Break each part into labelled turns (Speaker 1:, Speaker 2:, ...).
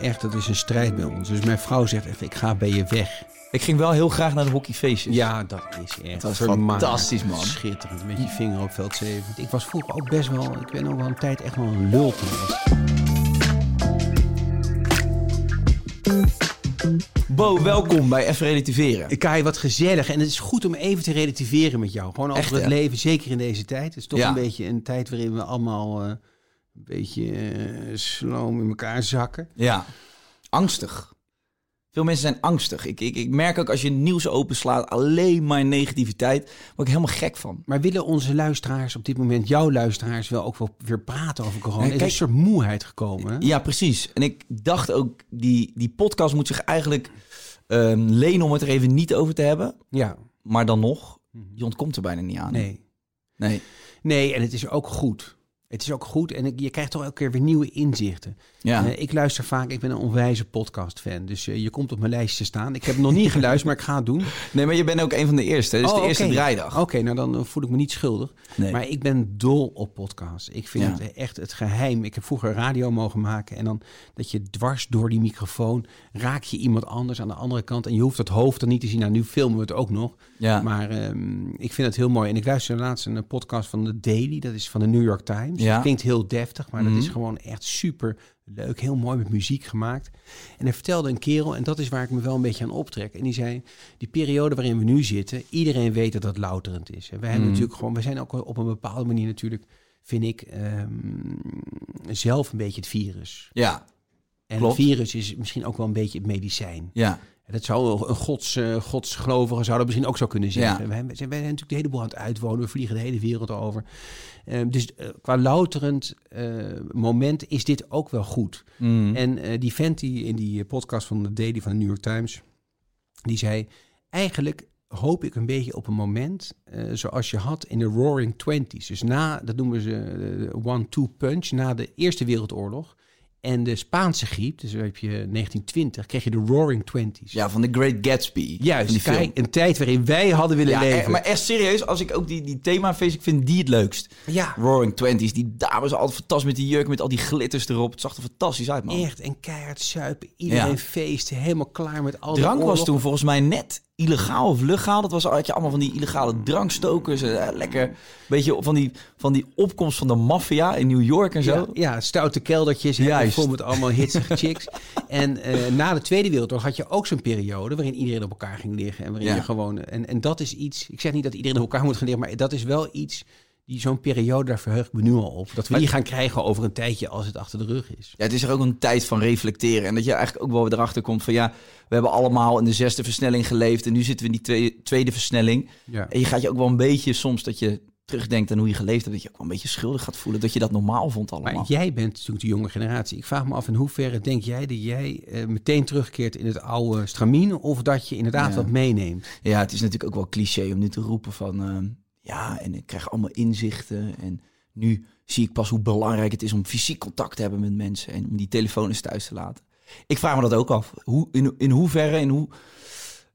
Speaker 1: Echt, dat is een strijd bij ons. Dus mijn vrouw zegt echt, ik ga bij je weg.
Speaker 2: Ik ging wel heel graag naar de hockeyfeestjes.
Speaker 1: Ja, dat is echt
Speaker 2: Dat fantastisch, man.
Speaker 1: Schitterend, met je vinger op veld 7. Ik was vroeger ook best wel, ik ben ook wel een tijd echt wel een lul geweest.
Speaker 2: Bo, welkom bij Even Relativeren.
Speaker 1: Kai, wat gezellig. En het is goed om even te relativeren met jou. Gewoon over
Speaker 2: Echt,
Speaker 1: het
Speaker 2: hè?
Speaker 1: leven, zeker in deze tijd. Het is toch
Speaker 2: Ja.
Speaker 1: een beetje een tijd waarin we allemaal eh, beetje eh, sloom in elkaar zakken.
Speaker 2: Ja, angstig. Veel mensen zijn angstig. Ik, ik, ik merk ook als je nieuws openslaat, alleen maar negativiteit. Word ik helemaal gek van.
Speaker 1: Maar willen onze luisteraars op dit moment, jouw luisteraars, wel ook wel weer praten over corona? Er is
Speaker 2: kijk-
Speaker 1: een soort moeheid gekomen. hè?
Speaker 2: Ja, precies. En ik dacht ook, die, die podcast moet zich eigenlijk ehm, lenen om het er even niet over te hebben.
Speaker 1: Ja,
Speaker 2: Maar dan nog, je ontkomt er bijna niet aan.
Speaker 1: nee.
Speaker 2: Nee.
Speaker 1: Nee, en het is ook goed. Het is ook goed en je krijgt toch elke keer weer nieuwe inzichten.
Speaker 2: Ja.
Speaker 1: Eh, ik luister vaak, ik ben een onwijze podcast-fan. Dus eh, je komt op mijn lijstje staan. Ik heb nog niet geluisterd, maar ik ga het doen.
Speaker 2: Nee, maar je bent ook een van de eerste. Is
Speaker 1: Oh,
Speaker 2: de eerste draaidag.
Speaker 1: Oké, nou dan eh, voel ik me niet schuldig.
Speaker 2: Nee.
Speaker 1: Maar ik ben dol op podcasts. Ik vind
Speaker 2: Ja.
Speaker 1: het echt het geheim. Ik heb vroeger radio mogen maken. En dan dat je dwars door die microfoon raak je iemand anders aan de andere kant. En je hoeft het hoofd dan niet te zien. Nou, nu filmen we het ook nog.
Speaker 2: Ja.
Speaker 1: Maar ehm, ik vind het heel mooi. En ik luisterde laatst een podcast van The Daily. Dat is van de New York Times.
Speaker 2: Ja.
Speaker 1: Het klinkt heel deftig, maar
Speaker 2: Mhm.
Speaker 1: dat is gewoon echt super leuk. Heel mooi met muziek gemaakt. En hij vertelde een kerel, en dat is waar ik me wel een beetje aan optrek. En die zei, die periode waarin we nu zitten, iedereen weet dat dat louterend is. En wij hebben
Speaker 2: Mhm.
Speaker 1: natuurlijk gewoon, we zijn ook op een bepaalde manier natuurlijk, vind ik, ehm, zelf een beetje het virus.
Speaker 2: Ja.
Speaker 1: En
Speaker 2: Klopt.
Speaker 1: het virus is misschien ook wel een beetje het medicijn.
Speaker 2: Ja.
Speaker 1: Dat zou een gods, eh, godsgelovige zou dat misschien ook zo kunnen zeggen.
Speaker 2: Ja.
Speaker 1: Wij, wij zijn wij zijn natuurlijk de hele boel aan het uitwonen. We vliegen de hele wereld over. Eh, dus eh, qua louterend eh, moment is dit ook wel goed.
Speaker 2: Mm.
Speaker 1: En die vent die in die podcast van de Daily van de New York Times, die zei: eigenlijk hoop ik een beetje op een moment zoals je had in de Roaring Twenties. Dus na, dat noemen ze one-two punch, na de Eerste Wereldoorlog. En de Spaanse griep, dus heb je 1920, kreeg je de Roaring Twenties.
Speaker 2: ja, van The Great Gatsby.
Speaker 1: Juist,
Speaker 2: film.
Speaker 1: kijk, een tijd waarin wij hadden willen
Speaker 2: Ja,
Speaker 1: leven.
Speaker 2: eh, maar echt serieus, als ik ook die, die themafeest, ik vind die het leukst.
Speaker 1: ja,
Speaker 2: Roaring Twenties, die dames altijd fantastisch met die jurk, met al die glitters erop. Het zag er fantastisch uit, man.
Speaker 1: echt. En keihard suipen, iedereen
Speaker 2: Ja.
Speaker 1: feesten, helemaal klaar met al die
Speaker 2: Drank was toen volgens mij net illegaal of legaal. Dat was had je allemaal van die illegale drankstokers. eh, lekker, beetje van die, van die opkomst van de maffia in New York en zo.
Speaker 1: Ja, ja, stoute keldertjes,
Speaker 2: Juist.
Speaker 1: vol met allemaal hitsige chicks. En eh, na de Tweede Wereldoorlog had je ook zo'n periode waarin iedereen op elkaar ging liggen. En waarin
Speaker 2: Ja.
Speaker 1: je gewoon. En, en dat is iets. Ik zeg niet dat iedereen op elkaar moet gaan liggen, maar dat is wel iets. Die zo'n periode, daar verheug ik me nu al op. Dat we die gaan krijgen over een tijdje als het achter de rug is.
Speaker 2: Ja, het is er ook een tijd van reflecteren. En dat je eigenlijk ook wel weer erachter komt van ja, we hebben allemaal in de zesde versnelling geleefd. En nu zitten we in die tweede, tweede versnelling.
Speaker 1: Ja.
Speaker 2: En je gaat je ook wel een beetje soms dat je terugdenkt aan hoe je geleefd hebt. Dat je ook wel een beetje schuldig gaat voelen. Dat je dat normaal vond allemaal.
Speaker 1: Maar jij bent natuurlijk de jonge generatie. Ik vraag me af in hoeverre denk jij dat jij eh, meteen terugkeert in het oude stramien... of dat je inderdaad
Speaker 2: Ja.
Speaker 1: wat meeneemt?
Speaker 2: Ja, het is natuurlijk ook wel cliché om nu te roepen van... ehm, ja, en ik krijg allemaal inzichten. En nu zie ik pas hoe belangrijk het is om fysiek contact te hebben met mensen. En om die telefoon eens thuis te laten. Ik vraag me dat ook af. Hoe, in, in hoeverre, in hoe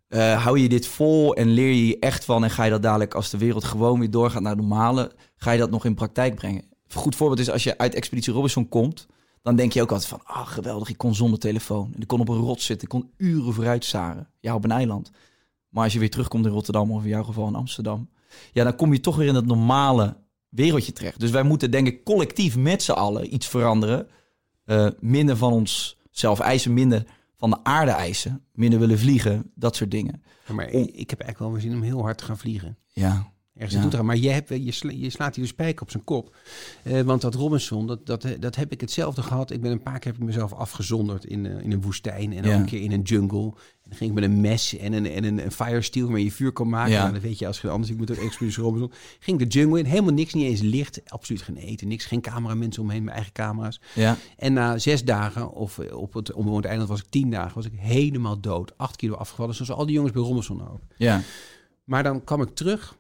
Speaker 2: eh, hou je dit vol en leer je je echt van... en ga je dat dadelijk als de wereld gewoon weer doorgaat naar normale... ga je dat nog in praktijk brengen? Een goed voorbeeld is als je uit Expeditie Robinson komt... dan denk je ook altijd van, ah geweldig, ik kon zonder telefoon. En ik kon op een rot zitten, ik kon uren vooruit staren. Ja, op een eiland. Maar als je weer terugkomt in Rotterdam of in jouw geval in Amsterdam, ja, dan kom je toch weer in het normale wereldje terecht. Dus wij moeten denk ik collectief met z'n allen iets veranderen. Eh, minder van onszelf eisen, minder van de aarde eisen, minder willen vliegen, dat soort dingen.
Speaker 1: Maar ik heb eigenlijk wel weer zin om heel hard te gaan vliegen.
Speaker 2: Ja,
Speaker 1: Ergens
Speaker 2: Ja.
Speaker 1: naartoe. Maar je, hebt, je, sla- je slaat hier de spijker op zijn kop. Eh, want dat Robinson, dat, dat, dat heb ik hetzelfde gehad. Ik ben een paar keer heb ik mezelf afgezonderd in, eh, in een woestijn. En ook een keer in een jungle. En dan ging ik met een mes en een, en een, een fire steel waar je vuur kan maken.
Speaker 2: Ja.
Speaker 1: Nou, dat weet je als geen anders. Ik moet ook Expeditie Robinson. Ging de jungle in. Helemaal niks, niet eens licht. Absoluut geen eten, niks. Geen cameramensen omheen, mijn eigen camera's.
Speaker 2: ja,
Speaker 1: En na zes dagen, of eh, op het onbewoond eiland was ik tien dagen, was ik helemaal dood. Acht kilo afgevallen, zoals al die jongens bij Robinson ook.
Speaker 2: ja,
Speaker 1: Maar dan kwam ik terug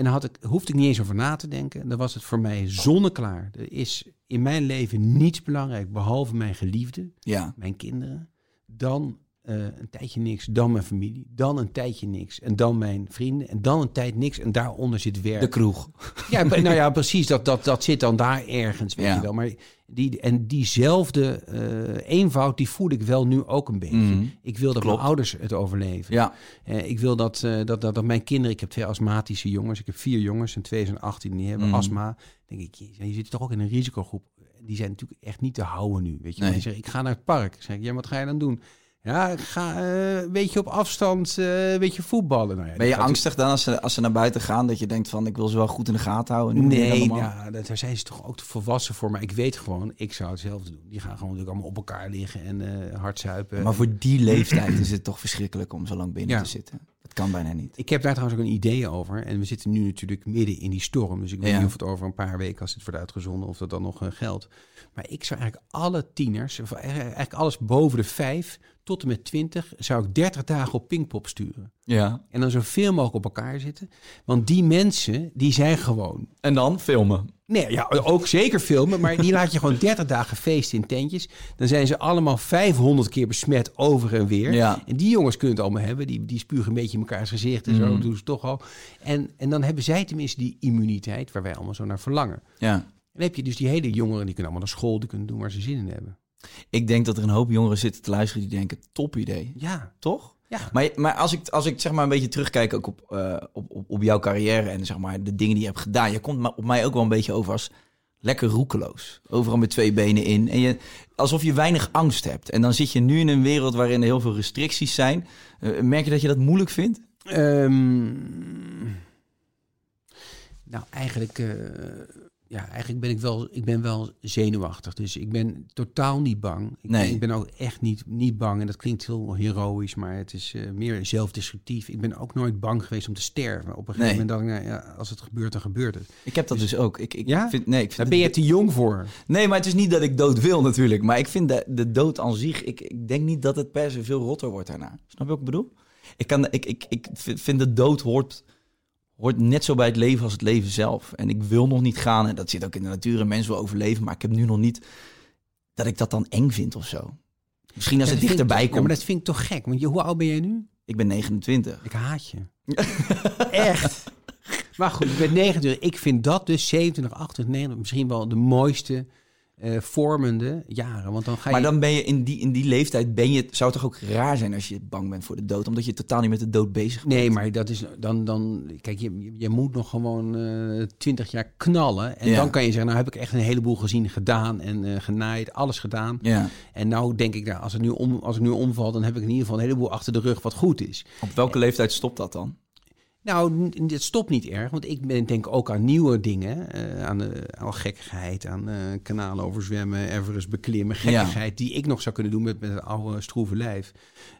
Speaker 1: en dan had ik, hoefde ik niet eens over na te denken. Dan was het voor mij zonneklaar. Er is in mijn leven niets belangrijk, behalve mijn geliefde,
Speaker 2: ja,
Speaker 1: mijn kinderen, dan eh, een tijdje niks, dan mijn familie, dan een tijdje niks en dan mijn vrienden en dan een tijd niks en daaronder zit werk.
Speaker 2: De kroeg.
Speaker 1: Ja, nou ja, precies. Dat, dat, dat zit dan daar ergens, weet
Speaker 2: Ja.
Speaker 1: je wel. Maar die, en diezelfde eh, eenvoud, die voel ik wel nu ook een beetje.
Speaker 2: Mhm.
Speaker 1: Ik wil dat
Speaker 2: Klopt.
Speaker 1: mijn ouders het overleven.
Speaker 2: Ja,
Speaker 1: Eh, ik wil dat, dat, dat, dat mijn kinderen... Ik heb twee astmatische jongens. Ik heb vier jongens en twee zijn 18 die hebben
Speaker 2: Mhm.
Speaker 1: astma. Dan denk ik, je, je zit toch ook in een risicogroep. Die zijn natuurlijk echt niet te houden nu. Weet je,
Speaker 2: Nee.
Speaker 1: zeggen, ik ga naar het park. Dan zeg ik, ja, wat ga je dan doen? Ja, ik ga eh, een beetje op afstand, eh, een beetje voetballen. Nou ja,
Speaker 2: ben je angstig dan als ze, als ze naar buiten gaan dat je denkt van ik wil ze wel goed in de gaten houden?
Speaker 1: Nee, ja, daar zijn ze toch ook te volwassen voor. Maar ik weet gewoon, ik zou hetzelfde doen. Die gaan gewoon natuurlijk allemaal op elkaar liggen en eh hard zuipen.
Speaker 2: Maar voor die leeftijd is het toch verschrikkelijk om zo lang binnen
Speaker 1: Ja.
Speaker 2: te zitten. Dat kan bijna niet.
Speaker 1: Ik heb daar trouwens ook een idee over. En we zitten nu natuurlijk midden in die storm. Dus ik weet
Speaker 2: Ja.
Speaker 1: niet of het over een paar weken, als het wordt uitgezonden, of dat dan nog geldt. Maar ik zou eigenlijk alle tieners, of eigenlijk alles boven de vijf tot en met twintig, zou ik 30 dagen op Pinkpop sturen.
Speaker 2: Ja.
Speaker 1: En dan zoveel mogelijk op elkaar zitten. Want die mensen, die zijn gewoon
Speaker 2: En dan filmen.
Speaker 1: Nee, ja, ook zeker filmen, maar die laat je gewoon 30 dagen feesten in tentjes. Dan zijn ze allemaal 500 keer besmet over en weer.
Speaker 2: Ja.
Speaker 1: En die jongens kunnen het allemaal hebben. Die, die spugen een beetje in elkaars gezicht en zo. Dat doen ze toch al. En, en dan hebben zij tenminste die immuniteit waar wij allemaal zo naar verlangen.
Speaker 2: Ja.
Speaker 1: En dan heb je dus die hele jongeren, die kunnen allemaal naar school, die kunnen doen waar ze zin in hebben.
Speaker 2: Ik denk dat er een hoop jongeren zitten te luisteren die denken top idee.
Speaker 1: Ja,
Speaker 2: Toch?
Speaker 1: ja.
Speaker 2: Maar, maar als ik, als ik zeg maar een beetje terugkijk ook op, eh, op, op, op jouw carrière en zeg maar de dingen die je hebt gedaan. Je komt op mij ook wel een beetje over als lekker roekeloos. Overal met twee benen in. En je, alsof je weinig angst hebt. En dan zit je nu in een wereld waarin er heel veel restricties zijn. Eh, merk je dat je dat moeilijk vindt?
Speaker 1: Ehm, nou, eigenlijk, eh, ja, eigenlijk ben ik wel, ik ben wel zenuwachtig. Dus ik ben totaal niet bang. Ik,
Speaker 2: Nee.
Speaker 1: ik ben ook echt niet, niet bang. En dat klinkt heel heroïsch, maar het is eh, meer zelfdestructief. Ik ben ook nooit bang geweest om te sterven. Op een gegeven
Speaker 2: Nee.
Speaker 1: moment dacht ik, nou, ja, als het gebeurt, dan gebeurt het.
Speaker 2: Ik heb dat dus, ook. Ik, ik
Speaker 1: Ja?
Speaker 2: vind, nee, ik vind
Speaker 1: Daar ben je te jong voor.
Speaker 2: Nee, maar het is niet dat ik dood wil natuurlijk. Maar ik vind de, de dood aan zich... Ik, ik denk niet dat het per se veel rotter wordt daarna. Snap je wat ik bedoel? Ik, kan, ik, ik, ik vind vind de dood hoort, hoort net zo bij het leven als het leven zelf. En ik wil nog niet gaan. En dat zit ook in de natuur. En mensen wil overleven. Maar ik heb nu nog niet dat ik dat dan eng vind of zo. Misschien als
Speaker 1: Ja,
Speaker 2: het dichterbij
Speaker 1: toch- Ja,
Speaker 2: komt.
Speaker 1: maar dat vind ik toch gek. Want je, hoe oud ben jij nu?
Speaker 2: Ik ben 29.
Speaker 1: Ik haat je. Echt. Maar goed, ik ben 29. Ik vind dat dus 27, 28, 29 misschien wel de mooiste eh, vormende jaren. Want dan ga je...
Speaker 2: Maar dan ben je in die, in die leeftijd... Ben je, zou het toch ook raar zijn als je bang bent voor de dood? Omdat je totaal niet met de dood bezig bent.
Speaker 1: Nee, maar dat is dan, dan kijk, je, je- moet nog gewoon eh 20 jaar knallen. En
Speaker 2: Ja.
Speaker 1: dan kan je zeggen, nou heb ik echt een heleboel gezien, gedaan en eh, genaaid, alles gedaan.
Speaker 2: Ja.
Speaker 1: En nou denk ik, nou, als, het nu om, als ik nu omval, dan heb ik in ieder geval een heleboel achter de rug wat goed is.
Speaker 2: Op welke leeftijd stopt dat dan?
Speaker 1: Nou, dit stopt niet erg, want ik ben, denk ook aan nieuwe dingen. eh, aan, de, aan gekkigheid, aan eh, kanalen overzwemmen, Everest beklimmen. Gekkigheid die ik nog zou kunnen doen met, met het oude stroeve lijf.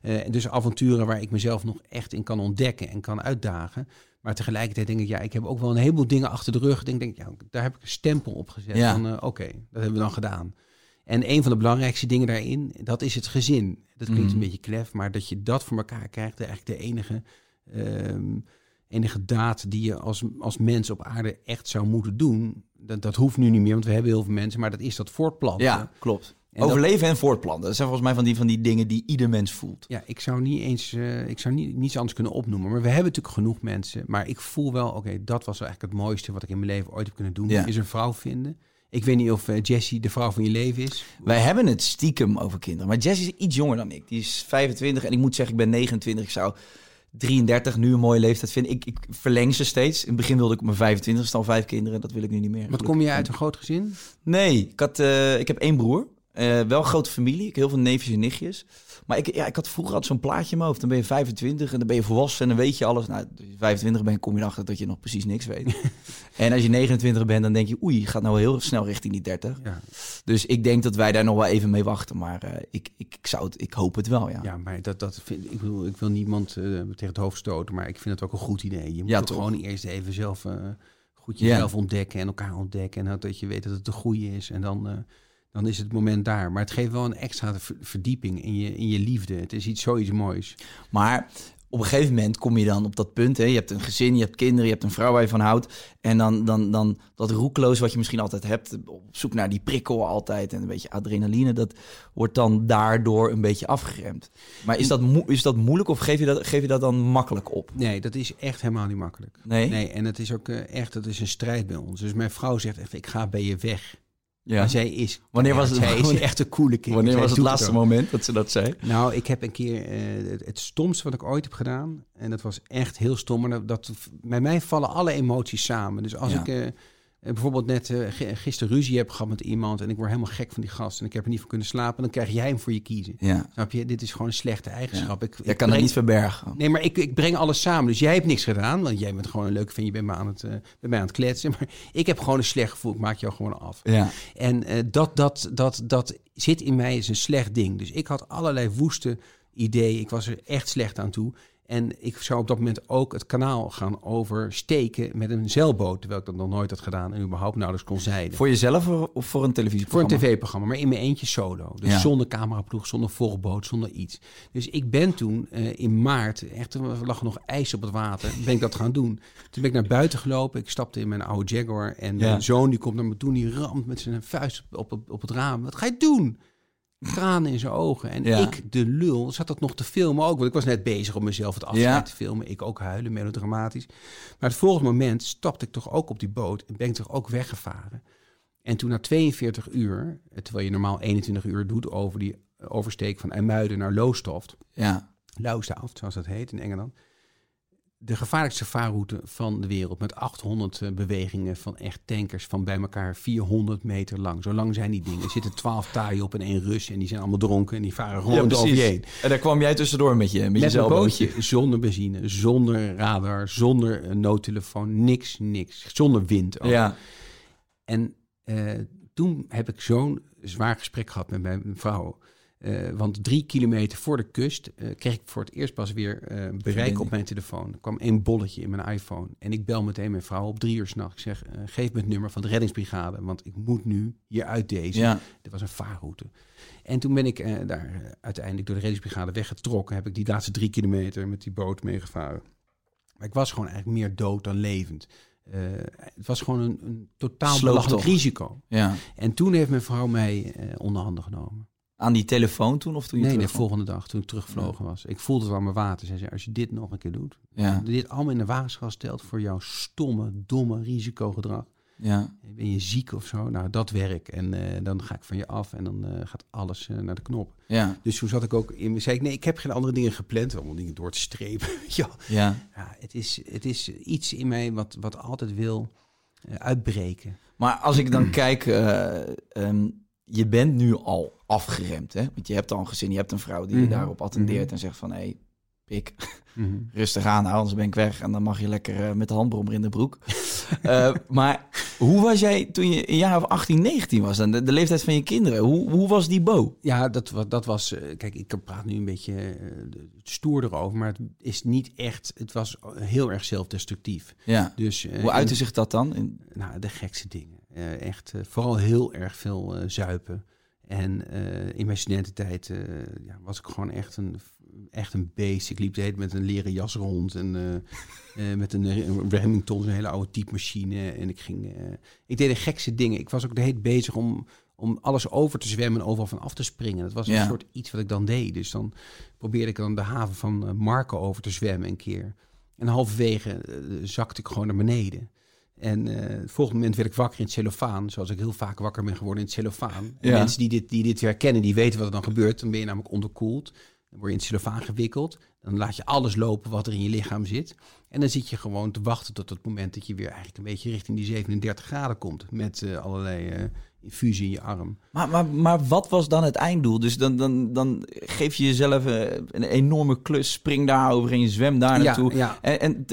Speaker 1: Eh, en dus avonturen waar ik mezelf nog echt in kan ontdekken en kan uitdagen. Maar tegelijkertijd denk ik, ja, ik heb ook wel een heleboel dingen achter de rug. Ik denk, denk ja, daar heb ik een stempel op gezet
Speaker 2: Ja.
Speaker 1: van, eh, oké, dat hebben we dan gedaan. En een van de belangrijkste dingen daarin, dat is het gezin. Dat klinkt
Speaker 2: Mhm.
Speaker 1: een beetje klef, maar dat je dat voor elkaar krijgt, eigenlijk de enige, ehm, enige daad die je als, als mens op aarde echt zou moeten doen. Dat, dat hoeft nu niet meer, want we hebben heel veel mensen, maar dat is dat voortplanten.
Speaker 2: Ja, klopt.
Speaker 1: En dat-
Speaker 2: Overleven en voortplanten. Dat zijn volgens mij van die, van die dingen die ieder mens voelt.
Speaker 1: Ja, ik zou niet eens, eh, ik zou niet, niets anders kunnen opnoemen. Maar we hebben natuurlijk genoeg mensen. Maar ik voel wel, oké, dat was eigenlijk het mooiste wat ik in mijn leven ooit heb kunnen doen.
Speaker 2: Ja.
Speaker 1: Is een vrouw vinden. Ik weet niet of eh, Jessie de vrouw van je leven is.
Speaker 2: Wij hebben het stiekem over kinderen. Maar Jess is iets jonger dan ik. Die is 25 en ik moet zeggen, ik ben 29. Ik zou 33 nu een mooie leeftijd vinden. Ik, ik verleng ze steeds. In het begin wilde ik op mijn 25 al vijf kinderen. Dat wil ik nu niet meer.
Speaker 1: Wat kom je uit een groot gezin?
Speaker 2: Nee, ik, had, eh, ik heb één broer. Eh, wel een grote familie. Ik heb heel veel neefjes en nichtjes. Maar ik, ja, ik had vroeger had zo'n plaatje in mijn hoofd. Dan ben je 25 en dan ben je volwassen en dan weet je alles. Nou, als je 25 bent, kom je erachter dat je nog precies niks weet. en als je 29 bent, dan denk je... oei, je gaat nou heel snel richting die 30.
Speaker 1: Ja,
Speaker 2: Dus ik denk dat wij daar nog wel even mee wachten. Maar eh, ik, ik, ik, zou het, ik hoop het wel, ja.
Speaker 1: ja maar dat, dat vind, ik, bedoel, ik wil niemand eh, tegen het hoofd stoten. Maar ik vind het ook een goed idee. Je moet
Speaker 2: Ja, toch?
Speaker 1: gewoon eerst even zelf goed jezelf ontdekken en elkaar ontdekken. En dat je weet dat het de goede is. En dan, dan is het moment daar. Maar het geeft wel een extra ver- verdieping in je, in je liefde. Het is iets zoiets moois.
Speaker 2: Maar op een gegeven moment kom je dan op dat punt. Hè? Je hebt een gezin, je hebt kinderen, je hebt een vrouw waar je van houdt. En dan, dan, dan dat roekeloos wat je misschien altijd hebt. Op zoek naar die prikkel altijd en een beetje adrenaline. Dat wordt dan daardoor een beetje afgeremd. Maar is dat, mo- is dat moeilijk of geef je dat, geef je dat dan makkelijk op?
Speaker 1: Nee, dat is echt helemaal niet makkelijk.
Speaker 2: Nee?
Speaker 1: Nee, en het is ook eh, echt, dat is een strijd bij ons. Dus mijn vrouw zegt echt, ik ga bij je weg.
Speaker 2: Ja.
Speaker 1: Maar zij is,
Speaker 2: Wanneer was het-
Speaker 1: zij is een coole kind.
Speaker 2: Wanneer
Speaker 1: Zij
Speaker 2: was het laatste moment dat ze dat zei?
Speaker 1: Nou, ik heb een keer eh, het, het stomste wat ik ooit heb gedaan. En dat was echt heel stom. Maar dat, dat, bij mij vallen alle emoties samen. Dus als
Speaker 2: Ja.
Speaker 1: ik eh, bijvoorbeeld net eh, gi- gisteren ruzie heb gehad met iemand... en ik word helemaal gek van die gast en ik heb er niet van kunnen slapen... dan krijg jij hem voor je kiezen.
Speaker 2: Ja.
Speaker 1: Snap je? Dit is gewoon een slechte eigenschap. Ik,
Speaker 2: Jij kan het
Speaker 1: breng-
Speaker 2: niet verbergen.
Speaker 1: Nee, maar ik, ik breng alles samen. Dus jij hebt niks gedaan, want jij bent gewoon een leuke vent. Je bent me aan het, eh, bij mij aan het kletsen. Maar ik heb gewoon een slecht gevoel. Ik maak jou gewoon af.
Speaker 2: Ja.
Speaker 1: En eh, dat, dat, dat, dat zit in mij is een slecht ding. Dus ik had allerlei woeste ideeën. Ik was er echt slecht aan toe. En ik zou op dat moment ook het kanaal gaan oversteken met een zeilboot. Terwijl ik dat nog nooit had gedaan en überhaupt nauwelijks kon zeilen.
Speaker 2: Voor jezelf of voor een
Speaker 1: Voor een
Speaker 2: televisieprogramma?
Speaker 1: tv-programma, maar in mijn eentje solo. Dus
Speaker 2: Ja.
Speaker 1: zonder cameraploeg, zonder volgboot, zonder iets. Dus ik ben toen eh, in maart, echt, er lag nog ijs op het water, ben ik dat gaan doen. Toen ben ik naar buiten gelopen, ik stapte in mijn oude Jaguar en
Speaker 2: Ja.
Speaker 1: mijn zoon die komt naar me toe, die ramt met zijn vuist op, op, op het raam. Wat ga je doen? Tranen in zijn ogen. En
Speaker 2: Ja.
Speaker 1: ik, de lul, zat dat nog te filmen ook. Want ik was net bezig om mezelf het afscheid
Speaker 2: Ja.
Speaker 1: te filmen. Ik ook huilen, melodramatisch. Maar het volgende moment stapte ik toch ook op die boot en ben ik toch ook weggevaren. En toen na 42 uur, terwijl je normaal 21 uur doet over die oversteek van IJmuiden naar Lowestoft,
Speaker 2: Ja.
Speaker 1: Lowestoft zoals dat heet in Engeland, de gevaarlijkste vaarroute van de wereld met 800 eh, bewegingen van echt tankers van bij elkaar 400 meter lang. Zo lang zijn die dingen. Er zitten 12 taaien op en één Rus en die zijn allemaal dronken en die varen gewoon
Speaker 2: Ja,
Speaker 1: over je heen.
Speaker 2: En daar kwam jij tussendoor met je, met,
Speaker 1: Met een bootje zonder benzine, zonder radar, zonder eh, noodtelefoon, niks, niks. Zonder wind ook.
Speaker 2: Ja.
Speaker 1: En eh, toen heb ik zo'n zwaar gesprek gehad met mijn vrouw. Eh, want drie kilometer voor de kust eh, kreeg ik voor het eerst pas weer eh, bereik op mijn telefoon. Er kwam één bolletje in mijn iPhone. En ik bel meteen mijn vrouw op drie uur s'nachts. Ik zeg, geef me het nummer van de reddingsbrigade. Want ik moet nu hier uit deze.
Speaker 2: Ja.
Speaker 1: Dit was een vaarroute. En toen ben ik daar uiteindelijk door de reddingsbrigade weggetrokken. Heb ik die laatste drie kilometer met die boot meegevaren. Maar ik was gewoon eigenlijk meer dood dan levend. Het was gewoon een, een totaal belachelijk risico.
Speaker 2: ja.
Speaker 1: En toen heeft mijn vrouw mij eh, onder handen genomen.
Speaker 2: Aan die telefoon toen of toen je
Speaker 1: Nee, de volgende dag toen ik teruggevlogen was. Ik voelde het aan mijn water. Zij zei, als je dit nog een keer doet,
Speaker 2: Ja.
Speaker 1: dit allemaal in de waagschaal stelt voor jouw stomme, domme risicogedrag.
Speaker 2: Ja.
Speaker 1: Ben je ziek of zo? Nou, dat werk. En eh, dan ga ik van je af en dan eh, gaat alles eh, naar de knop.
Speaker 2: Ja.
Speaker 1: Dus toen zat ik ook in. Zei ik, nee, ik heb geen andere dingen gepland. Allemaal dingen door te strepen. ja,
Speaker 2: Ja.
Speaker 1: ja het, is, het is iets in mij wat, wat altijd wil eh, uitbreken.
Speaker 2: Maar als ik dan kijk, eh, ehm, je bent nu al afgeremd, hè? Want je hebt al een gezin, je hebt een vrouw die je
Speaker 1: Mhm.
Speaker 2: daarop attendeert
Speaker 1: Mhm.
Speaker 2: en zegt van, hé, hey, pik, rustig aan, nou, anders ben ik weg. En dan mag je lekker eh, met de handbrommer in de broek. Eh, maar hoe was jij toen je een jaar of 18, 19 was? Dan de, de leeftijd van je kinderen. Hoe, hoe was die bo?
Speaker 1: Ja, dat, dat was. eh, Kijk, ik praat nu een beetje stoer erover, maar het is niet echt. Het was heel erg zelfdestructief.
Speaker 2: Ja.
Speaker 1: Dus,
Speaker 2: Hoe uitte zich dat dan? In,
Speaker 1: Nou, de gekste dingen. Eh, echt, eh, vooral heel erg veel eh, zuipen. En in mijn studententijd ja, was ik gewoon echt een, echt een beest. Ik liep de hele met een leren jas rond en met een, Remington, een hele oude typemachine. En ik ging, ik deed de gekste dingen. Ik was ook de hele bezig om, om alles over te zwemmen en overal van af te springen. Dat was een
Speaker 2: Ja.
Speaker 1: soort iets wat ik dan deed. Dus dan probeerde ik dan de haven van Marken over te zwemmen een keer. En halverwege zakte ik gewoon naar beneden. En eh, het volgende moment werd ik wakker in het cellofaan, zoals ik heel vaak wakker ben geworden in het cellofaan.
Speaker 2: Ja.
Speaker 1: Mensen die dit, die dit herkennen, die weten wat er dan gebeurt. Dan ben je namelijk onderkoeld. Dan word je in het cellofaan gewikkeld. Dan laat je alles lopen wat er in je lichaam zit. En dan zit je gewoon te wachten tot het moment dat je weer eigenlijk een beetje richting die 37 graden komt. Met eh, allerlei infusie in je arm.
Speaker 2: maar, maar, maar wat was dan het einddoel? Dus dan, dan, dan geef je jezelf eh, een enorme klus, spring daar overheen, zwem daar naartoe.
Speaker 1: Ja, ja.
Speaker 2: En, en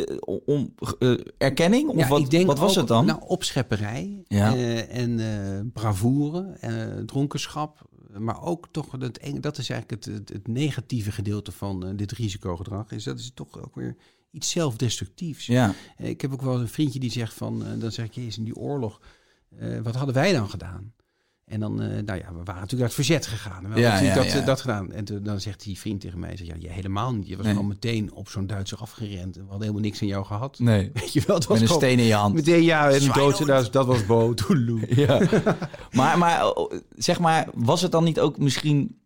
Speaker 2: om eh, erkenning? Of
Speaker 1: Ja,
Speaker 2: wat,
Speaker 1: ik denk
Speaker 2: wat was
Speaker 1: ook,
Speaker 2: het dan?
Speaker 1: Nou, opschepperij eh, en eh, bravoure, dronkenschap. Maar ook toch, eng- dat is eigenlijk het, het, het negatieve gedeelte van dit risicogedrag. Is dat is toch ook weer iets zelfdestructiefs.
Speaker 2: ja,
Speaker 1: Ik heb ook wel een vriendje die zegt van, dan zeg ik, jezus, in die oorlog, eh, wat hadden wij dan gedaan? En dan, eh, nou ja, we waren natuurlijk naar het verzet gegaan. We
Speaker 2: Ja,
Speaker 1: hebben natuurlijk
Speaker 2: ja,
Speaker 1: dat,
Speaker 2: ja.
Speaker 1: dat gedaan. En toen, dan zegt die vriend tegen mij, zegt, ja, je helemaal niet. Je was
Speaker 2: Nee.
Speaker 1: gewoon meteen op zo'n Duitser afgerend. We hadden helemaal niks aan jou gehad.
Speaker 2: Nee,
Speaker 1: Weet je wel, het was
Speaker 2: met een
Speaker 1: gewoon
Speaker 2: steen in je hand.
Speaker 1: meteen, ja, en dood, dat, dat was Bo.
Speaker 2: Ja. maar, maar oh, zeg maar, was het dan niet ook misschien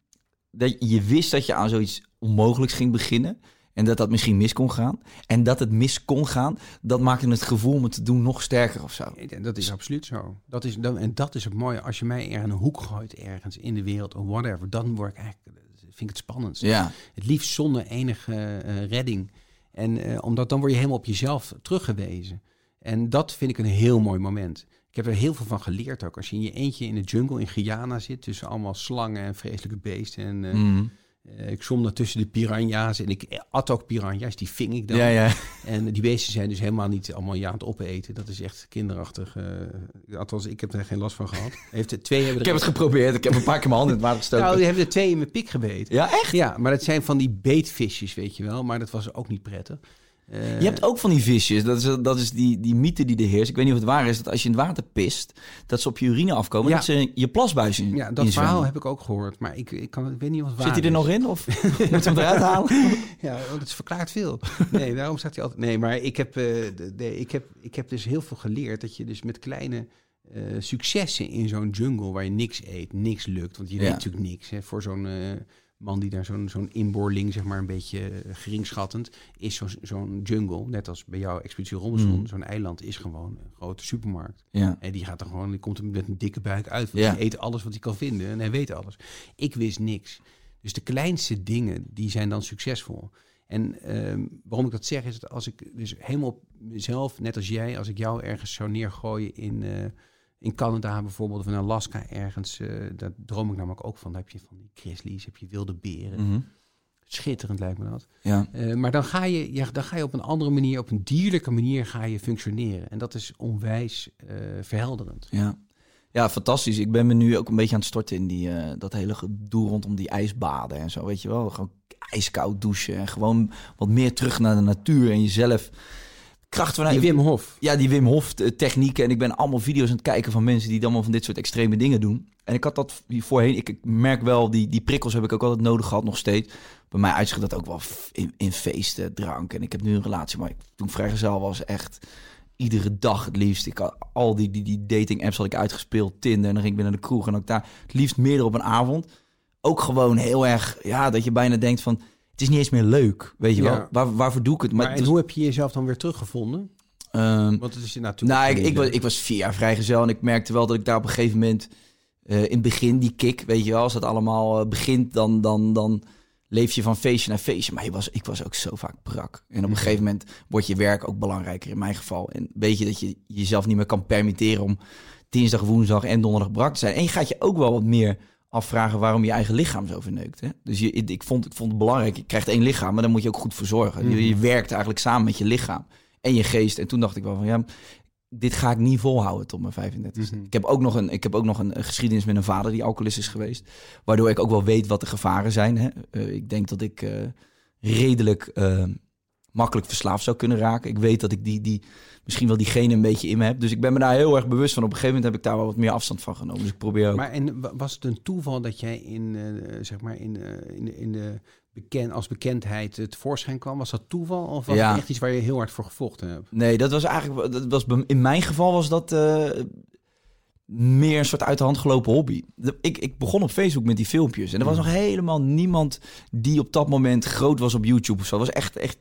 Speaker 2: dat je wist dat je aan zoiets onmogelijks ging beginnen? En dat dat misschien mis kon gaan. En dat het mis kon gaan, dat maakte het gevoel om het te doen nog sterker of zo.
Speaker 1: En Dat is absoluut zo. Dat is, dan, en dat is het mooie. Als je mij er in een hoek gooit ergens in de wereld of whatever, dan word ik eigenlijk, vind ik het spannend.
Speaker 2: Ja,
Speaker 1: Het liefst zonder enige eh, redding. En eh, omdat dan word je helemaal op jezelf teruggewezen. En dat vind ik een heel mooi moment. Ik heb er heel veel van geleerd ook. Als je in je eentje in de jungle in Guyana zit, tussen allemaal slangen en vreselijke beesten. En eh,
Speaker 2: Mhm.
Speaker 1: Eh, ik zwom daar tussen de piranha's en ik at ook piranha's, die ving ik dan.
Speaker 2: ja, ja.
Speaker 1: En die beesten zijn dus helemaal niet allemaal ja aan het opeten. Dat is echt kinderachtig. eh, althans, ik heb er geen last van gehad. Heeft er twee hebben
Speaker 2: Ik heb het geprobeerd. Ik heb een paar keer mijn hand in het water gestoken.
Speaker 1: nou, die hebben er twee in mijn pik gebeten.
Speaker 2: ja, echt?
Speaker 1: Ja, maar dat zijn van die beetvisjes, weet je wel. Maar dat was ook niet prettig.
Speaker 2: Je hebt ook van die visjes. Dat is, dat is die, die mythe die er heerst. Ik weet niet of het waar is. Dat als je in het water pist, dat ze op je urine afkomen.
Speaker 1: Ja.
Speaker 2: Dat ze je plasbuis in
Speaker 1: ja, dat verhaal heb ik ook gehoord. Maar ik, ik, kan, ik weet niet wat waar
Speaker 2: Zit hij er nog in? Of moeten we hem eruit halen?
Speaker 1: Ja, want het verklaart veel. Nee, daarom staat hij altijd... Nee, maar ik heb, eh, de, de- ik, heb, ik heb dus heel veel geleerd... dat je dus met kleine eh, successen in zo'n jungle... waar je niks eet, niks lukt. Want je
Speaker 2: Ja.
Speaker 1: weet natuurlijk niks. Hè, voor zo'n eh, man die daar zo'n zo'n inboorling... zeg maar een beetje eh, geringschattend... is zo'n zo'n jungle, net als bij jou Expeditie Robinson...
Speaker 2: Mm.
Speaker 1: zo'n eiland is gewoon een grote supermarkt.
Speaker 2: Ja.
Speaker 1: En die gaat er gewoon, die komt er met een dikke buik uit. Want
Speaker 2: Ja.
Speaker 1: hij eet alles wat hij kan vinden en hij weet alles. Ik wist niks. Dus de kleinste dingen, die zijn dan succesvol. En ehm, waarom ik dat zeg, is dat als ik dus helemaal op mezelf, net als jij, als ik jou ergens zou neergooien in, eh, in Canada bijvoorbeeld, of in Alaska ergens, eh daar droom ik namelijk ook van. Heb je van die grizzlies, heb je wilde beren.
Speaker 2: Mhm.
Speaker 1: Schitterend lijkt me dat.
Speaker 2: ja.
Speaker 1: Eh, maar dan ga, je, ja, dan ga je op een andere manier, op een dierlijke manier ga je functioneren. En dat is onwijs eh, verhelderend.
Speaker 2: Ja. ja, fantastisch. Ik ben me nu ook een beetje aan het storten in die, dat hele gedoe rondom die ijsbaden en zo. Weet je wel, gewoon ijskoud douchen en gewoon wat meer terug naar de natuur en jezelf kracht vanuit.
Speaker 1: Die Wim Hof.
Speaker 2: Ja, die Wim Hof technieken. En ik ben allemaal video's aan het kijken van mensen die allemaal van dit soort extreme dingen doen. En ik had dat voorheen. Ik, merk wel, die, die prikkels heb ik ook altijd nodig gehad, nog steeds. Bij mij uitzicht dat ook wel in, in feesten, drank. En ik heb nu een relatie, maar ik, toen ik vrijgezel was, echt iedere dag het liefst. Ik had al die, die, die dating apps had ik uitgespeeld, Tinder. En dan ging ik weer naar de kroeg en ook daar het liefst meerdere op een avond. Ook gewoon heel erg, ja, dat je bijna denkt van, het is niet eens meer leuk, weet je
Speaker 1: Ja.
Speaker 2: wel. Waar, waarvoor doe ik het?
Speaker 1: Maar, en hoe heb je jezelf dan weer teruggevonden?
Speaker 2: ehm,
Speaker 1: Want het is natuurlijk...
Speaker 2: nou, ik, ik, was, ik was vier jaar vrijgezel en ik merkte wel dat ik daar op een gegeven moment... eh, in het begin, die kick, weet je wel, als dat allemaal eh, begint, dan, dan, dan leef je van feestje naar feestje. Maar ik was, ik was ook zo vaak brak. En op een gegeven moment wordt je werk ook belangrijker in mijn geval. En weet je dat je jezelf niet meer kan permitteren om dinsdag, woensdag en donderdag brak te zijn. En je gaat je ook wel wat meer afvragen waarom je eigen lichaam zo verneukt. Hè? Dus je, ik, vond, ik vond het belangrijk, je krijgt één lichaam, maar daar moet je ook goed voor zorgen. Je, je werkt eigenlijk samen met je lichaam en je geest. En toen dacht ik wel van ja, dit ga ik niet volhouden tot mijn 35
Speaker 1: Mhm.
Speaker 2: Ik heb ook nog, een, ik heb ook nog een, een geschiedenis met een vader die alcoholist is geweest. Waardoor ik ook wel weet wat de gevaren zijn. Hè? Eh, ik denk dat ik eh, redelijk eh, makkelijk verslaafd zou kunnen raken. Ik weet dat ik die, die, misschien wel diegene een beetje in me heb. Dus ik ben me daar heel erg bewust van. Op een gegeven moment heb ik daar wel wat meer afstand van genomen. Dus ik probeer ook...
Speaker 1: Maar en wa- was het een toeval dat jij in, eh, zeg maar in, eh, in, de- in de beken, als bekendheid het voorschijn kwam? Was dat toeval of was
Speaker 2: Ja.
Speaker 1: het echt iets waar je heel hard voor gevochten hebt?
Speaker 2: Nee, dat was eigenlijk. Dat was, in mijn geval was dat eh, meer een soort uit de hand gelopen hobby. Ik, ik begon op Facebook met die filmpjes. En er was nog helemaal niemand die op dat moment groot was op YouTube of zo. Het was echt, echt.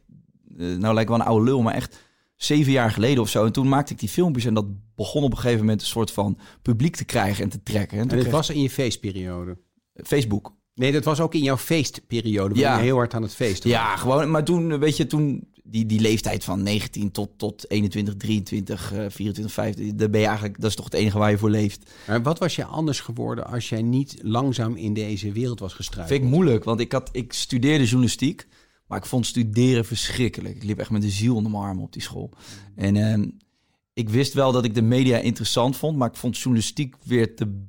Speaker 2: Eh, nou, lijkt wel een oude lul, maar echt zeven jaar geleden of zo. En toen maakte ik die filmpjes en dat begon op een gegeven moment een soort van publiek te krijgen en te trekken. En
Speaker 1: En
Speaker 2: kreeg-
Speaker 1: was in je feestperiode?
Speaker 2: Facebook.
Speaker 1: Nee, dat was ook in jouw feestperiode.
Speaker 2: Ja.
Speaker 1: je heel hard aan het feesten.
Speaker 2: Ja, gewoon. Maar toen, weet je, toen die, die leeftijd van 19 tot, tot 21, 23, eh, 24, 25, daar ben je eigenlijk, dat is toch het enige waar je voor leeft.
Speaker 1: Maar wat was je anders geworden als jij niet langzaam in deze wereld was gestruikeld?
Speaker 2: Vind ik moeilijk, want ik, had, ik studeerde journalistiek, maar ik vond studeren verschrikkelijk. Ik liep echt met de ziel onder mijn armen op die school. En ehm, ik wist wel dat ik de media interessant vond, maar ik vond journalistiek weer te,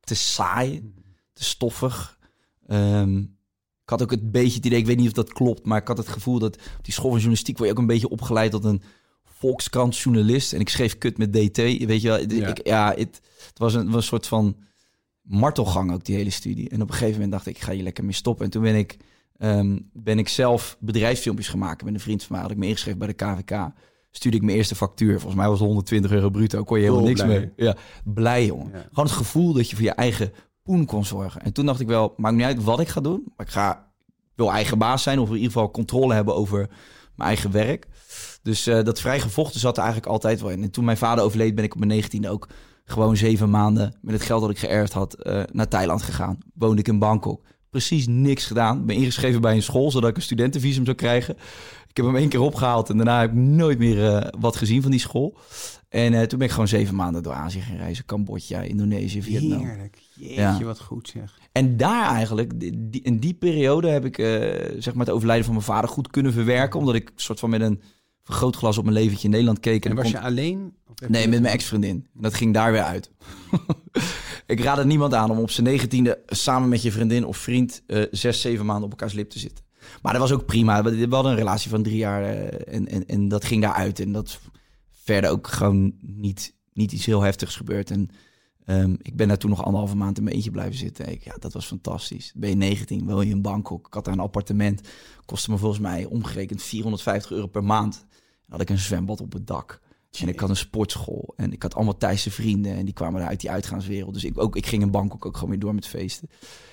Speaker 2: te saai, te stoffig. Ehm, ik had ook het beetje het idee, ik weet niet of dat klopt, maar ik had het gevoel dat op die school van journalistiek word je ook een beetje opgeleid tot een Volkskrant journalist. En ik schreef kut met DT, weet je wel.
Speaker 1: Ja.
Speaker 2: Ik, ja, het, het was, een, was een soort van martelgang ook, die hele studie. En op een gegeven moment dacht ik, ik ga hier lekker mee stoppen. En toen ben ik, ehm, ben ik zelf bedrijfsfilmpjes gemaakt met een vriend van mij. Had ik me ingeschreven bij de KVK. Stuurde ik mijn eerste factuur. Volgens mij was het 120 euro bruto. Kon je helemaal niks mee. Ja, blij jongen.
Speaker 1: Ja.
Speaker 2: Gewoon het gevoel dat je voor je eigen poen kon zorgen. En toen dacht ik wel, maakt niet uit wat ik ga doen. Maar ik ga wil eigen baas zijn of in ieder geval controle hebben over mijn eigen werk. Dus eh, dat vrij gevochten zat er eigenlijk altijd wel in. En toen mijn vader overleed, ben ik op mijn negentiende ook gewoon zeven maanden met het geld dat ik geërfd had eh, naar Thailand gegaan. Woonde ik in Bangkok. Precies niks gedaan. Ben ingeschreven bij een school zodat ik een studentenvisum zou krijgen. Ik heb hem één keer opgehaald en daarna heb ik nooit meer eh, wat gezien van die school. En eh, toen ben ik gewoon zeven maanden door Azië gaan reizen. Cambodja, Indonesië, Vietnam.
Speaker 1: Heerlijk. Jeetje,
Speaker 2: Ja.
Speaker 1: wat goed zeg.
Speaker 2: En daar eigenlijk, die, die- in die periode heb ik eh, zeg maar het overlijden van mijn vader goed kunnen verwerken. Omdat ik soort van met een vergrootglas op mijn leventje in Nederland keek.
Speaker 1: En was
Speaker 2: kon-
Speaker 1: je alleen?
Speaker 2: Nee, met mijn ex-vriendin. En dat ging daar weer uit. ik raad het niemand aan om op zijn negentiende samen met je vriendin of vriend eh, zes, zeven maanden op elkaars lip te zitten. Maar dat was ook prima. We we hadden een relatie van drie jaar eh, en, en, en dat ging daaruit. En dat verder ook gewoon niet, niet iets heel heftigs gebeurd. En ehm, ik ben daar toen nog anderhalve maand in mijn eentje blijven zitten. Ik, ja, dat was fantastisch. Ben je 19, woon je in Bangkok. Ik had daar een appartement. Kostte me volgens mij omgerekend 450 euro per maand. Dan had ik een zwembad op het dak. En ik had een sportschool. En ik had allemaal Thaise vrienden. En die kwamen uit die uitgaanswereld. Dus ik, ook, ik ging in Bangkok ook gewoon weer door met feesten.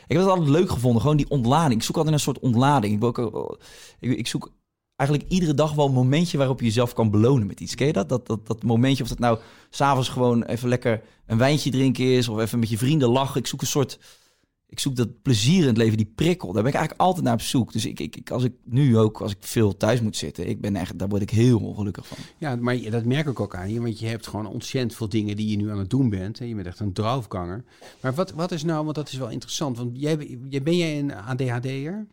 Speaker 2: Ik heb het altijd leuk gevonden. Gewoon die ontlading. Ik zoek altijd een soort ontlading. Ik, wil ook, ik, ik zoek eigenlijk iedere dag wel een momentje waarop je jezelf kan belonen met iets. Ken je dat? Dat, dat, momentje, of dat nou s'avonds gewoon even lekker een wijntje drinken is. Of even met je vrienden lachen. Ik zoek een soort... Ik zoek dat plezier in het leven, die prikkel. Daar ben ik eigenlijk altijd naar op zoek. Dus ik, ik, ik, als ik nu ook, als ik veel thuis moet zitten, ik ben echt, daar word ik heel ongelukkig van.
Speaker 1: Ja, maar dat merk ik ook aan je, want je hebt gewoon ontzettend veel dingen die je nu aan het doen bent. Je bent echt een draufganger. Maar wat, wat is nou, want dat is wel interessant, want jij, jij, ben jij een ADHD'er?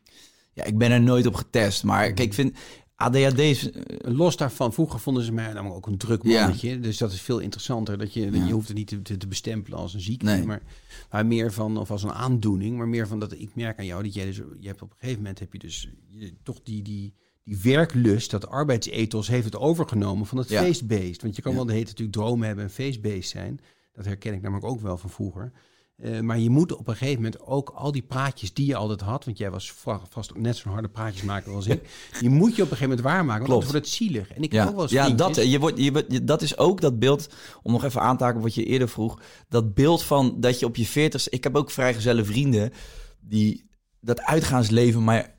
Speaker 2: Ja, ik ben er nooit op getest. Maar kijk, ik vind ADHD is... eh,
Speaker 1: Los daarvan, vroeger vonden ze mij namelijk ook een druk
Speaker 2: Ja.
Speaker 1: mannetje. Dus dat is veel interessanter. Dat je,
Speaker 2: Ja.
Speaker 1: je hoeft het niet te, te, te bestempelen als een ziekte,
Speaker 2: Nee.
Speaker 1: maar, maar meer van, of als een aandoening. Maar meer van dat ik merk aan jou dat jij dus, je hebt op een gegeven moment heb je dus je, toch die, die, die werklust, dat arbeidsethos heeft het overgenomen van het
Speaker 2: Ja.
Speaker 1: feestbeest. Want je kan
Speaker 2: Ja.
Speaker 1: wel de hele natuurlijk dromen hebben en feestbeest zijn. Dat herken ik namelijk ook wel van vroeger. Eh, maar je moet op een gegeven moment ook al die praatjes die je altijd had, want jij was va- vast net zo'n harde praatjes maken als ik, die moet je op een gegeven moment waarmaken, want
Speaker 2: Klopt.
Speaker 1: wordt het zielig. En ik heb ook wel
Speaker 2: Ja,
Speaker 1: eens
Speaker 2: ja dat, eh, je wordt, je, wordt- je- dat is ook dat beeld, om nog even aan te haken wat je eerder vroeg. Dat beeld van dat je op je veertigste... Ik heb ook vrijgezelle vrienden die dat uitgaansleven maar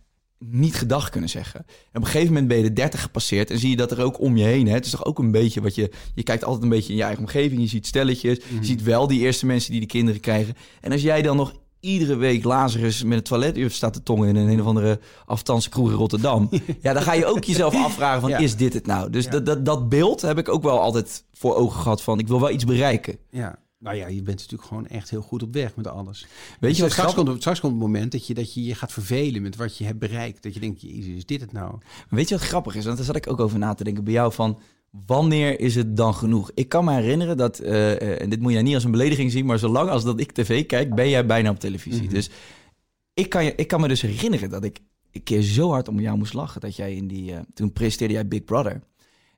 Speaker 2: niet gedag kunnen zeggen. En op een gegeven moment ben je de 30 gepasseerd en zie je dat er ook om je heen... Hè, het is toch ook een beetje wat je... Je kijkt altijd een beetje in je eigen omgeving, je ziet stelletjes...
Speaker 1: Mhm.
Speaker 2: Je ziet wel die eerste mensen die die kinderen krijgen. En als jij dan nog iedere week Lazarus met een toiletuur staat te tongen... in een, een of andere afstandse kroeg in Rotterdam... ja, dan ga je ook jezelf afvragen van,
Speaker 1: Ja.
Speaker 2: is dit het nou? Dus
Speaker 1: Ja.
Speaker 2: dat, dat, dat beeld heb ik ook wel altijd voor ogen gehad van... ik wil wel iets bereiken.
Speaker 1: Ja, nou ja, je bent natuurlijk gewoon echt heel goed op weg met alles.
Speaker 2: Weet je wat
Speaker 1: straks
Speaker 2: grappig-
Speaker 1: komt, straks komt het moment dat je, dat je je gaat vervelen met wat je hebt bereikt. Dat je denkt, jezus, is dit het nou?
Speaker 2: Weet je wat grappig is? Want daar zat ik ook over na te denken bij jou van... Wanneer is het dan genoeg? Ik kan me herinneren dat, eh, eh, en dit moet je niet als een belediging zien... maar zolang als dat ik tv kijk, ben jij bijna op televisie.
Speaker 1: Mhm.
Speaker 2: Dus ik kan, je, ik kan me dus herinneren dat ik een keer zo hard om jou moest lachen... dat jij in die... eh, toen presenteerde jij Big Brother.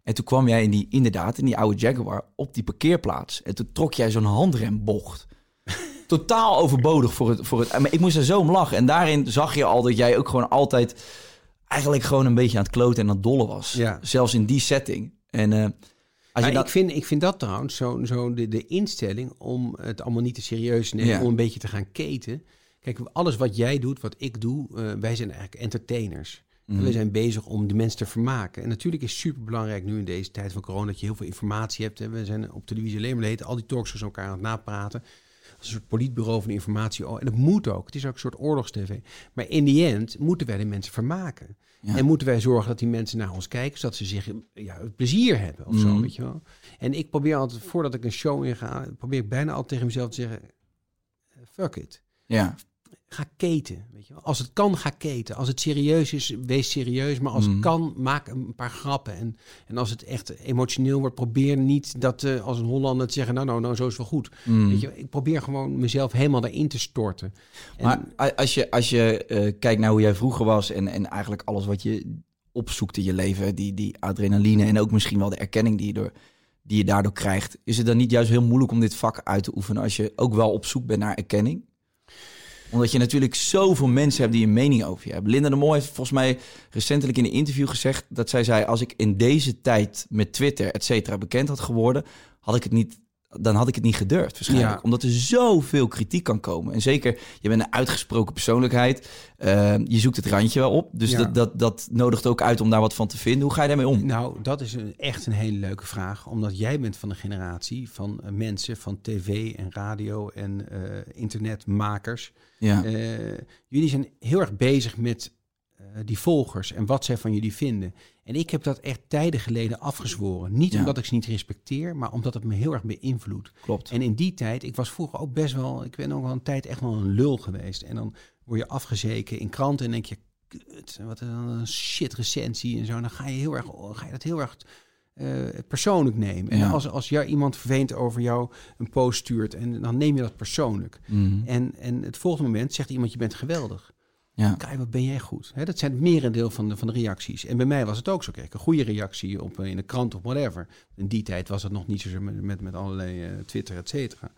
Speaker 2: En toen kwam jij in die, inderdaad, in die oude Jaguar op die parkeerplaats. En toen trok jij zo'n handrembocht. Totaal overbodig voor het, voor het... Maar ik moest er zo om lachen. En daarin zag je al dat jij ook gewoon altijd... eigenlijk gewoon een beetje aan het kloten en aan het dollen was.
Speaker 1: Ja.
Speaker 2: Zelfs in die setting. En eh, je dat...
Speaker 1: ik, vind, ik vind dat trouwens zo, zo de, de instelling om het allemaal niet te serieus te nemen,
Speaker 2: Ja.
Speaker 1: om een beetje te gaan keten. Kijk, alles wat jij doet, wat ik doe, eh, wij zijn eigenlijk entertainers.
Speaker 2: Mhm.
Speaker 1: En we zijn bezig om de mensen te vermaken. En natuurlijk is het super belangrijk nu in deze tijd van corona dat je heel veel informatie hebt. Hè. We zijn op televisie alleen maar al die talkshows elkaar aan het napraten. Als een soort politbureau van informatie. Oh, En dat moet ook. Het is ook een soort oorlogstv. Maar in die end moeten wij de mensen vermaken.
Speaker 2: Ja.
Speaker 1: En moeten wij zorgen dat die mensen naar ons kijken, zodat ze zich ja, het plezier hebben of zo,
Speaker 2: Mhm.
Speaker 1: weet je wel. En ik probeer altijd, voordat ik een show inga, probeer ik bijna altijd tegen mezelf te zeggen, fuck it.
Speaker 2: Ja.
Speaker 1: Ga keten, weet je wel. Als het kan, ga keten. Als het serieus is, wees serieus. Maar als
Speaker 2: Mhm.
Speaker 1: het kan, maak een paar grappen. En, en als het echt emotioneel wordt, probeer niet dat eh, als een Hollander te zeggen, nou, nou, nou, zo is wel goed.
Speaker 2: Mm.
Speaker 1: Weet je, ik probeer gewoon mezelf helemaal daarin te storten. En,
Speaker 2: Maar als je, als je eh, kijkt naar hoe jij vroeger was en, en eigenlijk alles wat je opzoekt in je leven, die, die adrenaline en ook misschien wel de erkenning die je door, die je daardoor krijgt. Is het dan niet juist heel moeilijk om dit vak uit te oefenen als je ook wel op zoek bent naar erkenning? Omdat je natuurlijk zoveel mensen hebt die een mening over je hebben. Linda de Mol heeft volgens mij recentelijk in een interview gezegd dat zij zei: Als ik in deze tijd met Twitter, et cetera, bekend had geworden, had ik het niet dan had ik het niet gedurfd waarschijnlijk.
Speaker 1: Ja.
Speaker 2: Omdat er zoveel kritiek kan komen. En zeker, je bent een uitgesproken persoonlijkheid. Uh, je zoekt het randje wel op. Dus
Speaker 1: Ja.
Speaker 2: dat, dat, dat nodigt ook uit om daar wat van te vinden. Hoe ga je daarmee om?
Speaker 1: Nou, dat is een, echt een hele leuke vraag. Omdat jij bent van de generatie van eh, mensen van tv en radio en eh, internetmakers.
Speaker 2: Ja,
Speaker 1: Eh, jullie zijn heel erg bezig met die volgers en wat zij van jullie vinden. En ik heb dat echt tijden geleden afgezworen. Niet
Speaker 2: Ja.
Speaker 1: omdat ik ze niet respecteer, maar omdat het me heel erg beïnvloedt.
Speaker 2: klopt.
Speaker 1: En in die tijd, ik was vroeger ook best wel, ik ben ook wel een tijd echt wel een lul geweest. En dan word je afgezeken in kranten en denk je, kut, wat een shit recensie en zo. Dan ga je, heel erg, ga je dat heel erg eh, persoonlijk nemen. En
Speaker 2: Ja.
Speaker 1: als, als jou iemand vervelend over jou een post stuurt, en dan neem je dat persoonlijk.
Speaker 2: Mhm.
Speaker 1: En, en het volgende moment zegt iemand, je bent geweldig.
Speaker 2: Ja.
Speaker 1: Kijk, wat ben jij goed. Dat zijn het merendeel van de, van de reacties. En bij mij was het ook zo. Kijk, een goede reactie op, eh, in de krant of whatever. In die tijd was het nog niet zo met, met, met allerlei eh, Twitter, et cetera.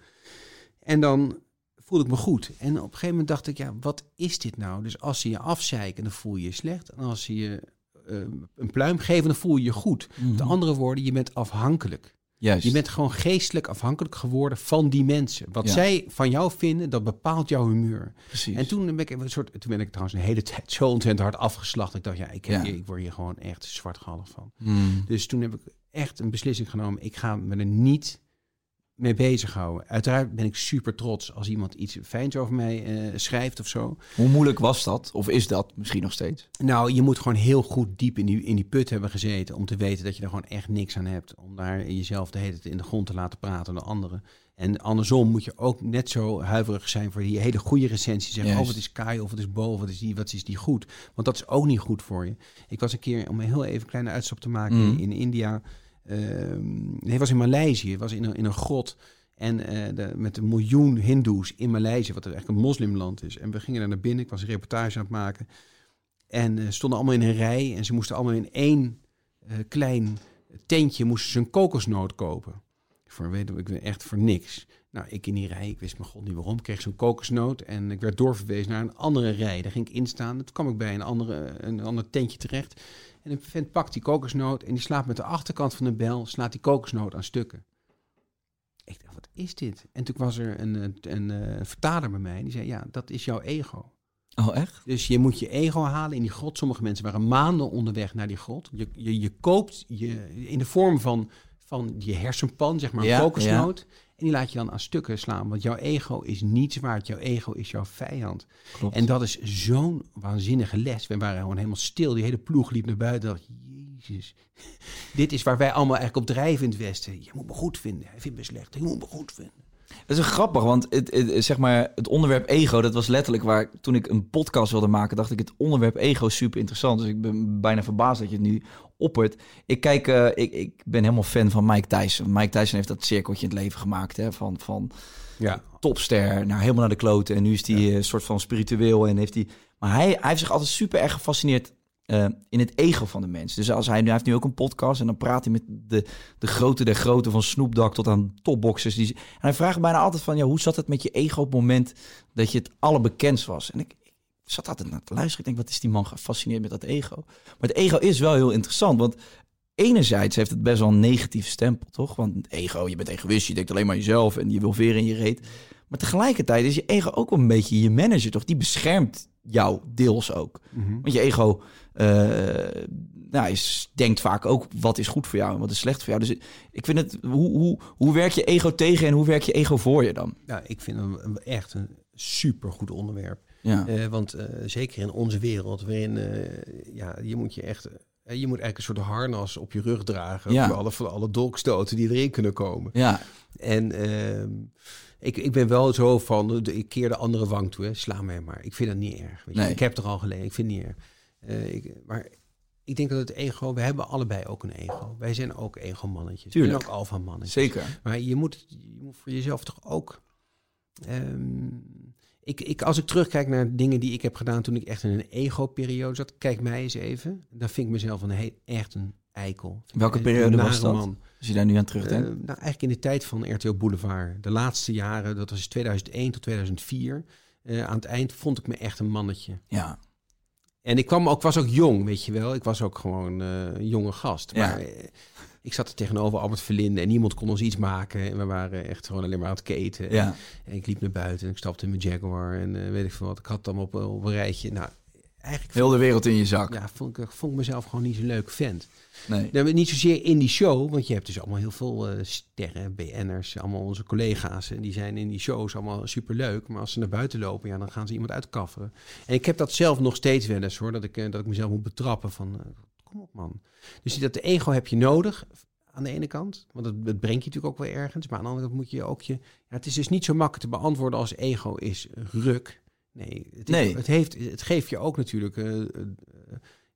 Speaker 1: En dan voelde ik me goed. En op een gegeven moment dacht ik, ja, wat is dit nou? Dus als ze je afzeiken, dan voel je je slecht. En als ze je eh, een pluim geven, dan voel je je goed.
Speaker 2: Mhm.
Speaker 1: Met andere woorden, je bent afhankelijk.
Speaker 2: Juist.
Speaker 1: Je bent gewoon geestelijk afhankelijk geworden van die mensen. Wat
Speaker 2: Ja.
Speaker 1: zij van jou vinden, dat bepaalt jouw humeur.
Speaker 2: Precies.
Speaker 1: En toen ben ik een soort, toen ben ik trouwens een hele tijd zo ontzettend hard afgeslacht. Ik dacht, ja, ik, heb
Speaker 2: Ja.
Speaker 1: Hier, ik word hier gewoon echt zwartgallig van.
Speaker 2: Mhm.
Speaker 1: Dus toen heb ik echt een beslissing genomen. Ik ga me er niet mee bezighouden. Uiteraard ben ik super trots als iemand iets fijns over mij eh, schrijft of zo.
Speaker 2: Hoe moeilijk was dat? Of is dat misschien nog steeds?
Speaker 1: Nou, je moet gewoon heel goed diep in die, in die put hebben gezeten om te weten dat je er gewoon echt niks aan hebt. Om daar jezelf de hele tijd in de grond te laten praten door anderen. En andersom moet je ook net zo huiverig zijn voor die hele goede recensie. Zeggen,
Speaker 2: Juist.
Speaker 1: oh, wat is Kai of wat is Bo of wat is die, wat is die goed. Want dat is ook niet goed voor je. Ik was een keer, om een heel even kleine uitstap te maken,
Speaker 2: Mhm.
Speaker 1: in India. Ehm het was in Maleisië. Was in een, in een grot. En eh, de, met een miljoen hindoes in Maleisië, wat eigenlijk een moslimland is. En we gingen daar naar binnen. Ik was een reportage aan het maken. En eh, stonden allemaal in een rij. En ze moesten allemaal in één eh, klein tentje moesten ze een kokosnoot kopen. Voor, weet ik, echt voor niks. Nou, ik in die rij, ik wist mijn god niet waarom, ik kreeg zo'n kokosnoot. En ik werd doorverwezen naar een andere rij. Daar ging ik in staan. Toen kwam ik bij een, andere, een ander tentje terecht. En een vent pakt die kokosnoot en die slaat met de achterkant van de bel, slaat die kokosnoot aan stukken. Ik dacht, wat is dit? En toen was er een, een, een, eh, vertaler bij mij, die zei, ja, dat is jouw ego.
Speaker 2: Oh, echt?
Speaker 1: Dus je moet je ego halen in die grot. Sommige mensen waren maanden onderweg naar die grot. Je, je, je koopt je in de vorm van, van je hersenpan, zeg maar, een
Speaker 2: Ja,
Speaker 1: kokosnoot. En die laat je dan aan stukken slaan. Want jouw ego is niets waard. Jouw ego is jouw vijand.
Speaker 2: Klopt.
Speaker 1: En dat is zo'n waanzinnige les. We waren gewoon helemaal stil. Die hele ploeg liep naar buiten. Dacht, jezus. Dit is waar wij allemaal eigenlijk op drijven in het Westen. Je moet me goed vinden. Hij vindt me slecht. Je moet me goed vinden.
Speaker 2: Dat is grappig, want het, het, zeg maar, het onderwerp ego, dat was letterlijk waar toen ik een podcast wilde maken, dacht ik het onderwerp ego super interessant. Dus ik ben bijna verbaasd dat je het nu oppert. Ik kijk, eh, ik, ik ben helemaal fan van Mike Tyson. Mike Tyson heeft dat cirkeltje in het leven gemaakt, hè, van, van
Speaker 1: Ja.
Speaker 2: topster naar helemaal naar de kloten. En nu is hij eh, een soort van spiritueel en heeft hij. Maar hij, hij heeft zich altijd super erg gefascineerd eh, in het ego van de mens. Dus als hij, nu hij heeft nu ook een podcast en dan praat hij met de, de grote der grote van Snoop Dogg tot aan topboxers. Die, en hij vraagt bijna altijd van, ja, hoe zat het met je ego op het moment dat je het allerbekendst was? En ik, ik zat altijd naar te luisteren. Ik denk, wat is die man gefascineerd met dat ego? Maar het ego is wel heel interessant, want enerzijds heeft het best wel een negatieve stempel, toch? Want ego, je bent egoïst, je denkt alleen maar jezelf en je wil veren in je reet. Maar tegelijkertijd is je ego ook wel een beetje je manager, toch? Die beschermt jou deels ook.
Speaker 1: Mhm.
Speaker 2: Want je ego nou, is, denkt vaak ook wat is goed voor jou en wat is slecht voor jou. Dus ik vind het, hoe, hoe, hoe werk je ego tegen en hoe werk je ego voor je dan?
Speaker 1: Nou, ik vind hem echt een supergoed onderwerp.
Speaker 2: Ja,
Speaker 1: Eh, want eh, zeker in onze wereld, waarin eh, ja, je moet je echt. eh, je moet eigenlijk een soort harnas op je rug dragen.
Speaker 2: Ja.
Speaker 1: Voor, alle, voor alle dolkstoten die erin kunnen komen.
Speaker 2: ja,
Speaker 1: En ehm, ik, ik ben wel zo van. de- Ik keer de andere wang toe. Hè. Sla mij maar. Ik vind dat niet erg. Weet je.
Speaker 2: Nee.
Speaker 1: Ik heb er al geleden. Ik vind het niet erg. Eh, ik, maar ik denk dat het ego. We hebben allebei ook een ego. Wij zijn ook ego-mannetjes.
Speaker 2: Tuurlijk.
Speaker 1: En ook alfa-mannetjes.
Speaker 2: zeker.
Speaker 1: Maar je moet, je moet voor jezelf toch ook. ehm, ik, ik, als ik terugkijk naar dingen die ik heb gedaan toen ik echt in een ego-periode zat, kijk mij eens even. Dan vind ik mezelf een heel, echt een eikel.
Speaker 2: Welke periode was dat?
Speaker 1: Man.
Speaker 2: Als je daar nu aan terugdenkt.
Speaker 1: Uh, nou, eigenlijk in de tijd van RTL Boulevard. De laatste jaren, dat was 2001 tot 2004. Uh, aan het eind vond ik me echt een mannetje.
Speaker 2: Ja.
Speaker 1: En ik kwam ook, was ook jong, weet je wel. Ik was ook gewoon uh, een jonge gast. Maar ja. ik zat er tegenover Albert Verlinde en niemand kon ons iets maken. En we waren echt gewoon alleen maar aan het keten.
Speaker 2: Ja.
Speaker 1: En, ik liep naar buiten en ik stapte in mijn Jaguar en weet ik veel wat. Ik had allemaal op, op een rijtje. Nou, eigenlijk...
Speaker 2: Heel de wereld in je zak.
Speaker 1: Ja, vond ik, vond ik mezelf gewoon niet zo'n leuk vent.
Speaker 2: Nee.
Speaker 1: Nou, niet zozeer in die show, want je hebt dus allemaal heel veel uh, sterren, BN'ers, allemaal onze collega's. En die zijn in die shows allemaal superleuk. Maar als ze naar buiten lopen, ja, dan gaan ze iemand uitkafferen. En ik heb dat zelf nog steeds wel eens hoor, dat ik, uh, dat ik mezelf moet betrappen van, uh, kom op man. Dus dat de ego heb je nodig aan de ene kant, want het, het brengt je natuurlijk ook wel ergens. Maar aan de andere kant moet je ook je... Ja, het is dus niet zo makkelijk te beantwoorden als ego is ruk. Nee, het,
Speaker 2: nee.
Speaker 1: het, heeft, het geeft je ook natuurlijk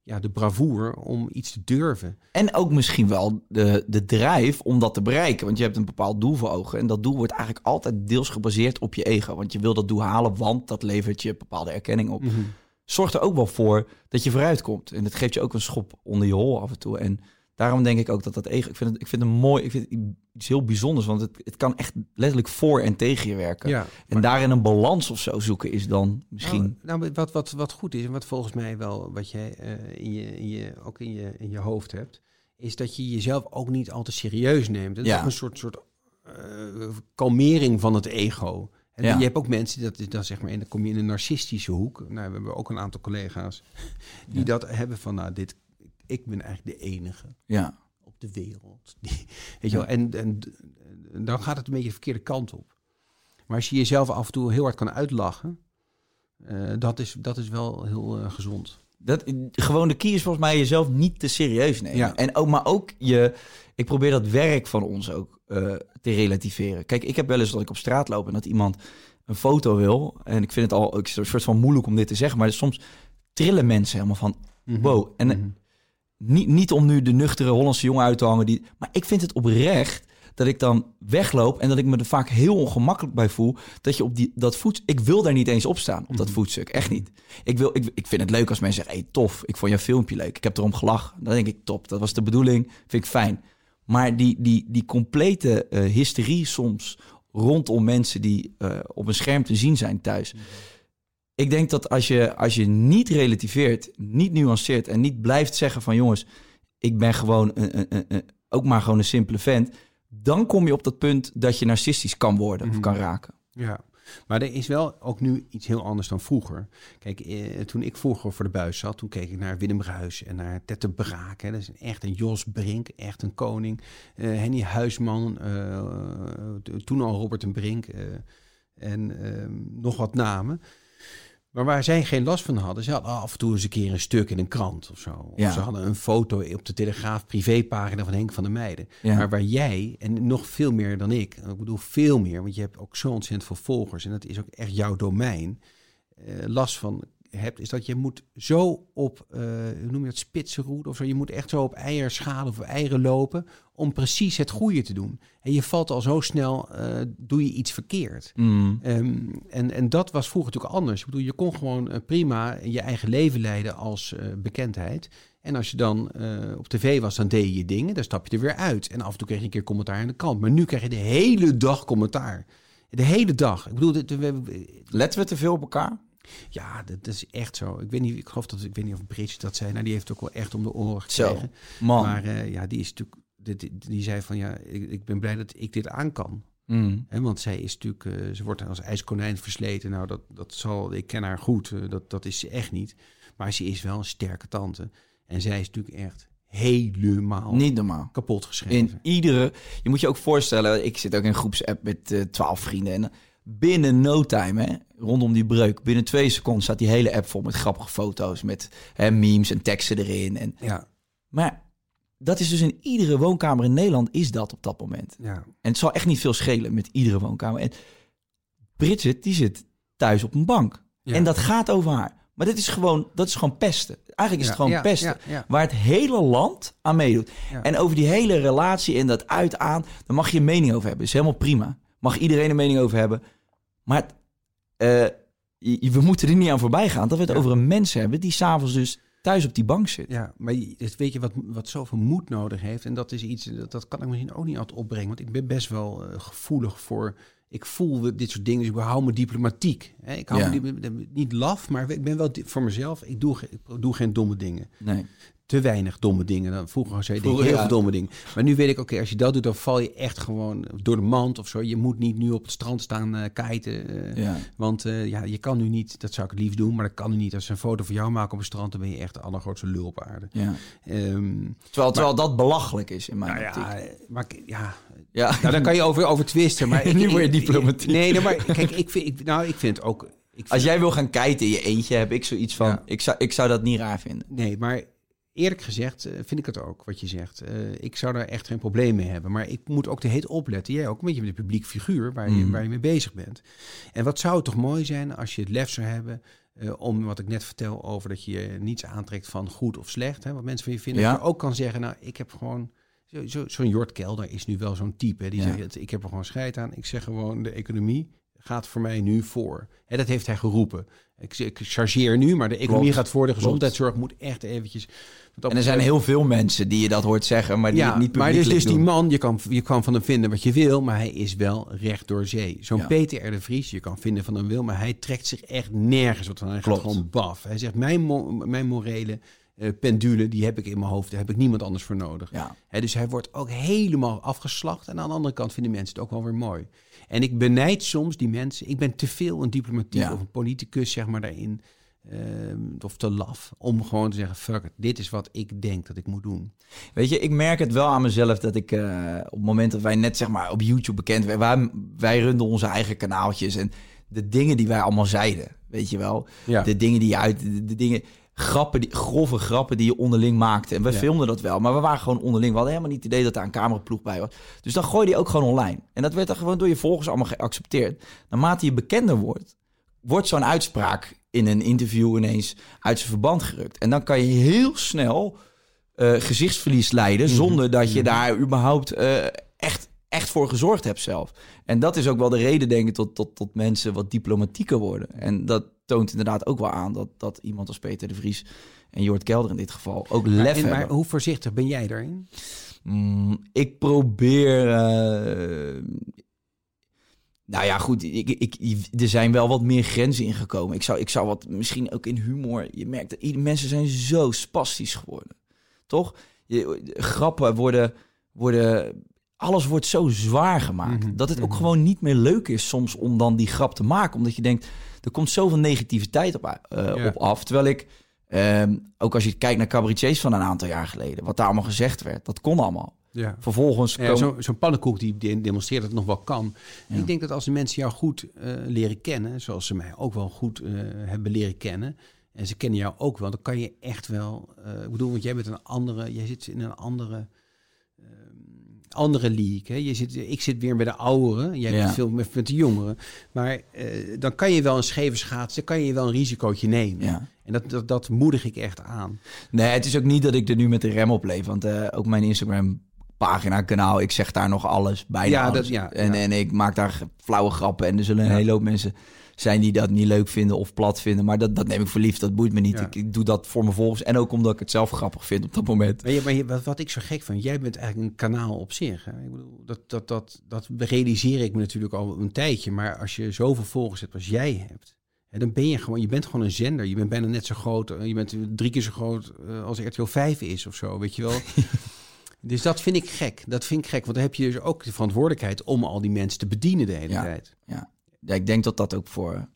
Speaker 1: ja, de bravoure om iets te durven.
Speaker 2: En ook misschien wel de, de drijf om dat te bereiken. Want je hebt een bepaald doel voor ogen. En dat doel wordt eigenlijk altijd deels gebaseerd op je ego. Want je wil dat doel halen, want dat levert je bepaalde erkenning op.
Speaker 1: Mhm.
Speaker 2: Zorgt er ook wel voor dat je vooruit komt. En dat geeft je ook een schop onder je hol af en toe. En daarom denk ik ook dat dat ego... Ik vind het, ik vind het mooi, ik vind het iets heel bijzonders. Want het, het kan echt letterlijk voor en tegen je werken.
Speaker 1: Ja,
Speaker 2: En daarin een balans of zo zoeken is dan misschien...
Speaker 1: Nou, nou, wat, wat, wat goed is, en wat volgens mij wel wat jij eh, in je, in je, ook in je, in je hoofd hebt, is dat je jezelf ook niet al te serieus neemt. Het is
Speaker 2: Ja.
Speaker 1: een soort, soort eh, kalmering van het ego. En
Speaker 2: Ja.
Speaker 1: je hebt ook mensen, dat is dan zeg maar, en dan kom je in een narcistische hoek. Nou, we hebben ook een aantal collega's die
Speaker 2: Ja.
Speaker 1: dat hebben van, nou, dit, ik ben eigenlijk de enige
Speaker 2: Ja,
Speaker 1: op de wereld. Die, weet je wel, en, en, en dan gaat het een beetje de verkeerde kant op. Maar als je jezelf af en toe heel hard kan uitlachen, eh, dat, is, dat is wel heel eh, gezond.
Speaker 2: Dat, gewoon de key is volgens mij jezelf niet te serieus nemen.
Speaker 1: Ja.
Speaker 2: En ook, maar ook je... Ik probeer dat werk van ons ook eh, te relativeren. Kijk, ik heb wel eens dat ik op straat loop en dat iemand een foto wil. En ik vind het al ook een soort van moeilijk om dit te zeggen. Maar soms trillen mensen helemaal van... Wow. En
Speaker 1: Mhm.
Speaker 2: Niet, niet om nu de nuchtere Hollandse jongen uit te hangen. Die, maar ik vind het oprecht dat ik dan wegloop en dat ik me er vaak heel ongemakkelijk bij voel. Dat je op die, dat voet... Ik wil daar niet eens op staan, op dat
Speaker 1: Mhm.
Speaker 2: voetstuk. Echt niet. Ik, wil, ik, ik vind het leuk als mensen zeggen, hey, tof, ik vond jouw filmpje leuk. Ik heb erom gelachen. Dan denk ik, top, dat was de bedoeling. Vind ik fijn. Maar die, die, die complete eh, hysterie soms rondom mensen die eh, op een scherm te zien zijn thuis. Ik denk dat als je, als je niet relativeert, niet nuanceert en niet blijft zeggen van jongens, ik ben gewoon een, een, een- ook maar gewoon een simpele vent, dan kom je op dat punt dat je narcistisch kan worden
Speaker 1: Mhm.
Speaker 2: of kan raken.
Speaker 1: Ja, maar er is wel ook nu iets heel anders dan vroeger. Kijk, eh, toen ik vroeger voor de buis zat, toen keek ik naar Willem Ruis en naar Tette Braak. Hè. Dat is echt een Jos Brink, echt een koning. Eh, Henny Huisman, eh, toen al Robert en Brink eh, en ehm, nog wat namen. Maar waar zij geen last van hadden, ze hadden af en toe eens een keer een stuk in een krant of zo.
Speaker 2: Ja.
Speaker 1: Of ze hadden een foto op de Telegraaf privépagina van Henk van der Meijden.
Speaker 2: Ja.
Speaker 1: Maar waar jij, en nog veel meer dan ik, ik bedoel veel meer, want je hebt ook zo ontzettend veel volgers en dat is ook echt jouw domein, eh, last van hebt, is dat je moet zo op, eh, hoe noem je dat, spitse route of zo, je moet echt zo op eierschalen of eieren lopen om precies het goede te doen. En je valt al zo snel, eh, doe je iets verkeerd.
Speaker 2: Mm.
Speaker 1: Ehm, en, en dat was vroeger natuurlijk anders. Ik bedoel, je kon gewoon eh, prima je eigen leven leiden als bekendheid. En als je dan op tv was, dan deed je je dingen, dan stap je er weer uit. En af en toe kreeg je een keer commentaar aan de kant. Maar nu krijg je de hele dag commentaar. De hele dag. Ik bedoel, dit, we-
Speaker 2: Letten we te veel op elkaar?
Speaker 1: Ja, dat, is echt zo. Ik weet niet, ik geloof dat, ik weet niet of Bridget dat zei. Nou, die heeft ook wel echt om de oren
Speaker 2: Zo,
Speaker 1: gekregen.
Speaker 2: man.
Speaker 1: Maar eh, ja, die is natuurlijk, die, die, zei van ja, ik, ik ben blij dat ik dit aan kan.
Speaker 2: Mm.
Speaker 1: Want zij is natuurlijk, eh, ze wordt als ijskonijn versleten. Nou, dat, dat zal, ik ken haar goed, eh, dat, dat is ze echt niet. Maar ze is wel een sterke tante. En zij is natuurlijk echt helemaal
Speaker 2: Niet normaal.
Speaker 1: kapot geschreven.
Speaker 2: In iedere... Je moet je ook voorstellen, ik zit ook in een groepsapp met twaalf vrienden. En binnen no time, hè, rondom die breuk, binnen twee seconden staat die hele app vol met grappige foto's. Met hè, memes en teksten erin. En,
Speaker 1: Ja,
Speaker 2: maar dat is dus in iedere woonkamer in Nederland is dat op dat moment.
Speaker 1: ja,
Speaker 2: En het zal echt niet veel schelen met iedere woonkamer. En Bridget, die zit thuis op een bank.
Speaker 1: ja.
Speaker 2: En dat gaat over haar. Maar dit is gewoon, dat is gewoon pesten. Eigenlijk is het gewoon pesten. Waar het hele land aan meedoet. En over die hele relatie en dat uit aan, daar mag je een mening over hebben. Dat is helemaal prima. Mag iedereen een mening over hebben. Maar eh, we moeten er niet aan voorbij gaan dat we het
Speaker 1: Ja.
Speaker 2: over een mens hebben die s'avonds dus thuis op die bank zit.
Speaker 1: Ja, maar je- dus weet je wat, wat zoveel moed nodig heeft? En dat is iets, dat, dat kan ik misschien ook niet altijd opbrengen. Want ik ben best wel eh, gevoelig voor... Ik voel dit soort dingen, dus ik hou me diplomatiek. Hè? Ik hou
Speaker 2: Ja.
Speaker 1: me niet laf, maar ik ben wel voor mezelf. Ik doe, ik doe geen domme dingen.
Speaker 2: Nee.
Speaker 1: Te weinig domme dingen. Dan vroeger zei ik
Speaker 2: Vroeger,
Speaker 1: heel
Speaker 2: ja.
Speaker 1: veel domme dingen. Maar nu weet ik, oké, als je dat doet, dan val je echt gewoon door de mand of zo. Je moet niet nu op het strand staan eh,
Speaker 2: Ja.
Speaker 1: Want eh, ja, je kan nu niet, dat zou ik lief doen, maar dat kan nu niet. Als ze een foto van jou maken op een strand, dan ben je echt de allergrootste lul op aarde.
Speaker 2: ja.
Speaker 1: Ehm,
Speaker 2: Terwijl, terwijl dat belachelijk is in mijn
Speaker 1: nou
Speaker 2: optiek.
Speaker 1: ja, maar ja,
Speaker 2: Ja.
Speaker 1: nou, daar kan je over, over twisten. Maar ik-
Speaker 2: Nu word je diplomatiek.
Speaker 1: Nee, nee, maar kijk, ik vind, ik, nou, ik vind het ook. Ik vind,
Speaker 2: Als jij wil gaan kijken in je eentje, heb ik zoiets van... Ik, zou, ik zou dat niet raar vinden.
Speaker 1: Nee, maar eerlijk gezegd eh, vind ik het ook, wat je zegt. Eh, ik zou daar echt geen probleem mee hebben. Maar ik moet ook de heet opletten. Jij ook, een beetje met de publiek figuur waar je,
Speaker 2: Mhm.
Speaker 1: waar je mee bezig bent. En wat zou het toch mooi zijn als je het lef zou hebben... eh, om wat ik net vertel over dat je niets aantrekt van goed of slecht. Hè, wat mensen van je vinden.
Speaker 2: Ja.
Speaker 1: Dat je ook kan zeggen, nou, ik heb gewoon... zo- zo- Zo'n Jort Kelder is nu wel zo'n type. Hè, die
Speaker 2: Ja.
Speaker 1: zegt, ik heb er gewoon scheid aan. Ik zeg gewoon, de economie gaat voor mij nu voor. Hè, dat heeft hij geroepen. Ik, ik chargeer nu, maar de economie
Speaker 2: Klopt.
Speaker 1: gaat voor. De gezondheidszorg moet echt eventjes...
Speaker 2: En er zijn heel veel mensen die je dat hoort zeggen, maar die
Speaker 1: ja,
Speaker 2: het niet
Speaker 1: maar dus,
Speaker 2: publiekelijk
Speaker 1: dus die man, je kan, je kan van hem vinden wat je wil, maar hij is wel recht door zee. Zo'n
Speaker 2: Ja.
Speaker 1: Peter R. de Vries, je kan vinden van hem wil, maar hij trekt zich echt nergens van. Hij
Speaker 2: Klopt.
Speaker 1: gaat gewoon baf. Hij zegt, mijn, mijn morele eh, pendule, die heb ik in mijn hoofd, daar heb ik niemand anders voor nodig.
Speaker 2: Ja.
Speaker 1: Dus hij wordt ook helemaal afgeslacht. En aan de andere kant vinden mensen het ook wel weer mooi. En ik benijd soms die mensen. Ik ben te veel een diplomatiek
Speaker 2: Ja.
Speaker 1: of een politicus, zeg maar, daarin. ehm, of te laf. Om gewoon te zeggen, fuck it, dit is wat ik denk dat ik moet doen.
Speaker 2: Weet je, ik merk het wel aan mezelf dat ik eh, op het moment dat wij net zeg maar op YouTube bekend werden, wij, wij runden onze eigen kanaaltjes en de dingen die wij allemaal zeiden, weet je wel,
Speaker 1: Ja.
Speaker 2: de dingen die uit, de, de dingen, grappen, die, grove grappen die je onderling maakte. En we
Speaker 1: Ja.
Speaker 2: filmden dat wel, maar we waren gewoon onderling. We hadden helemaal niet het idee dat daar een cameraploeg bij was. Dus dan gooi je die ook gewoon online. En dat werd dan gewoon door je volgers allemaal geaccepteerd. Naarmate je bekender wordt, wordt zo'n uitspraak in een interview ineens uit zijn verband gerukt. En dan kan je heel snel eh, gezichtsverlies leiden,
Speaker 1: Mhm.
Speaker 2: zonder dat je
Speaker 1: Mhm.
Speaker 2: daar überhaupt eh, echt, echt voor gezorgd hebt zelf. En dat is ook wel de reden, denk ik, tot, tot, tot mensen wat diplomatieker worden. En dat toont inderdaad ook wel aan dat, dat iemand als Peter de Vries en Jort Kelder in dit geval ook
Speaker 1: Maar,
Speaker 2: lef
Speaker 1: en- maar
Speaker 2: hebben.
Speaker 1: hoe voorzichtig ben jij daarin?
Speaker 2: Mm, ik probeer. eh, nou ja, goed. Ik, ik, er zijn wel wat meer grenzen ingekomen. Ik zou, ik zou wat, misschien ook in humor. Je merkt dat mensen zijn zo spastisch geworden. Toch? Je, grappen worden, worden. Alles wordt zo zwaar gemaakt.
Speaker 1: Mhm,
Speaker 2: Dat het ook
Speaker 1: mhm.
Speaker 2: gewoon niet meer leuk is soms om dan die grap te maken. Omdat je denkt, er komt zoveel negativiteit op,
Speaker 1: Ja.
Speaker 2: op af. Terwijl ik, ehm, ook als je kijkt naar cabaretiers van een aantal jaar geleden, wat daar allemaal gezegd werd, dat kon allemaal.
Speaker 1: Ja.
Speaker 2: Vervolgens
Speaker 1: Ja,
Speaker 2: komen-
Speaker 1: zo- Zo'n pannenkoek die de- demonstreert dat het nog wel kan.
Speaker 2: Ja.
Speaker 1: Ik denk dat als de mensen jou goed eh, leren kennen, zoals ze mij ook wel goed eh, hebben leren kennen, en ze kennen jou ook wel, dan kan je echt wel. eh, ik bedoel, want jij bent een andere, jij zit in een andere. Andere league. Hè? Je zit, ik zit weer bij de ouderen. Jij
Speaker 2: Ja.
Speaker 1: bent veel met, met de jongeren. Maar eh, dan kan je wel een scheve schaats, dan kan je wel een risicootje nemen.
Speaker 2: Ja.
Speaker 1: En dat, dat, dat moedig ik echt aan.
Speaker 2: Nee, het is ook niet dat ik er nu met de rem op leef. Want eh, ook mijn Instagram pagina, kanaal, ik zeg daar nog alles, bijna
Speaker 1: Ja, dat-
Speaker 2: alles.
Speaker 1: ja,
Speaker 2: en,
Speaker 1: ja.
Speaker 2: en ik maak daar flauwe grappen. En er zullen een hele hoop mensen zijn die dat niet leuk vinden of plat vinden. Maar dat, dat neem ik voor lief, dat boeit me niet.
Speaker 1: Ja.
Speaker 2: Ik, ik doe dat voor mijn volgers. En ook omdat ik het zelf grappig vind op dat moment.
Speaker 1: Maar, je, maar je- wat, wat ik zo gek vind, jij bent eigenlijk een kanaal op zich. Hè? Ik bedoel, dat, dat, dat, dat realiseer ik me natuurlijk al een tijdje. Maar als je zoveel volgers hebt als jij hebt, hè, dan ben je gewoon, je bent gewoon een zender. Je bent bijna net zo groot, eh, je bent drie keer zo groot eh, als RTL 5 is of zo, weet je wel. dus dat vind ik gek. Dat vind ik gek, want dan heb je dus ook de verantwoordelijkheid om al die mensen te bedienen de hele
Speaker 2: Ja.
Speaker 1: tijd.
Speaker 2: Ja, ik denk dat dat ook voor,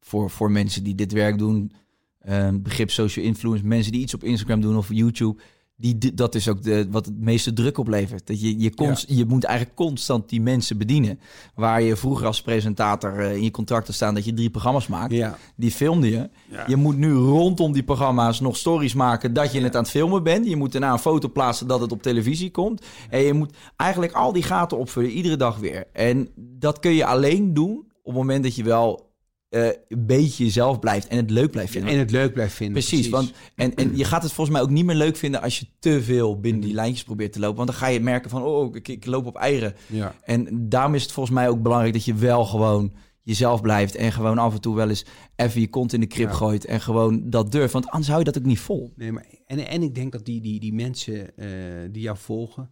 Speaker 2: voor, voor mensen die dit werk doen, eh, begrip social influence, mensen die iets op Instagram doen of YouTube, die, dat is ook de, wat het meeste druk oplevert. Dat je, je, const, je moet eigenlijk constant die mensen bedienen. Waar je vroeger als presentator eh, in je contract had staan dat je drie programma's maakt,
Speaker 1: Ja.
Speaker 2: die filmde je.
Speaker 1: Ja.
Speaker 2: Je moet nu rondom die programma's nog stories maken dat je het aan het filmen bent. Je moet daarna een foto plaatsen dat het op televisie komt. En je moet eigenlijk al die gaten opvullen, iedere dag weer. En dat kun je alleen doen op het moment dat je wel eh, een beetje jezelf blijft en het leuk blijft vinden.
Speaker 1: En het leuk blijft vinden.
Speaker 2: Precies, want en, en je gaat het volgens mij ook niet meer leuk vinden als je te veel binnen die lijntjes probeert te lopen. Want dan ga je merken van, oh, ik, ik loop op eieren.
Speaker 1: Ja.
Speaker 2: En daarom is het volgens mij ook belangrijk dat je wel gewoon jezelf blijft en gewoon af en toe wel eens even je kont in de krip
Speaker 1: Ja.
Speaker 2: gooit en gewoon dat durft. Want anders hou je dat ook niet vol.
Speaker 1: Nee, maar, en, en ik denk dat die, die, die mensen eh, die jou volgen,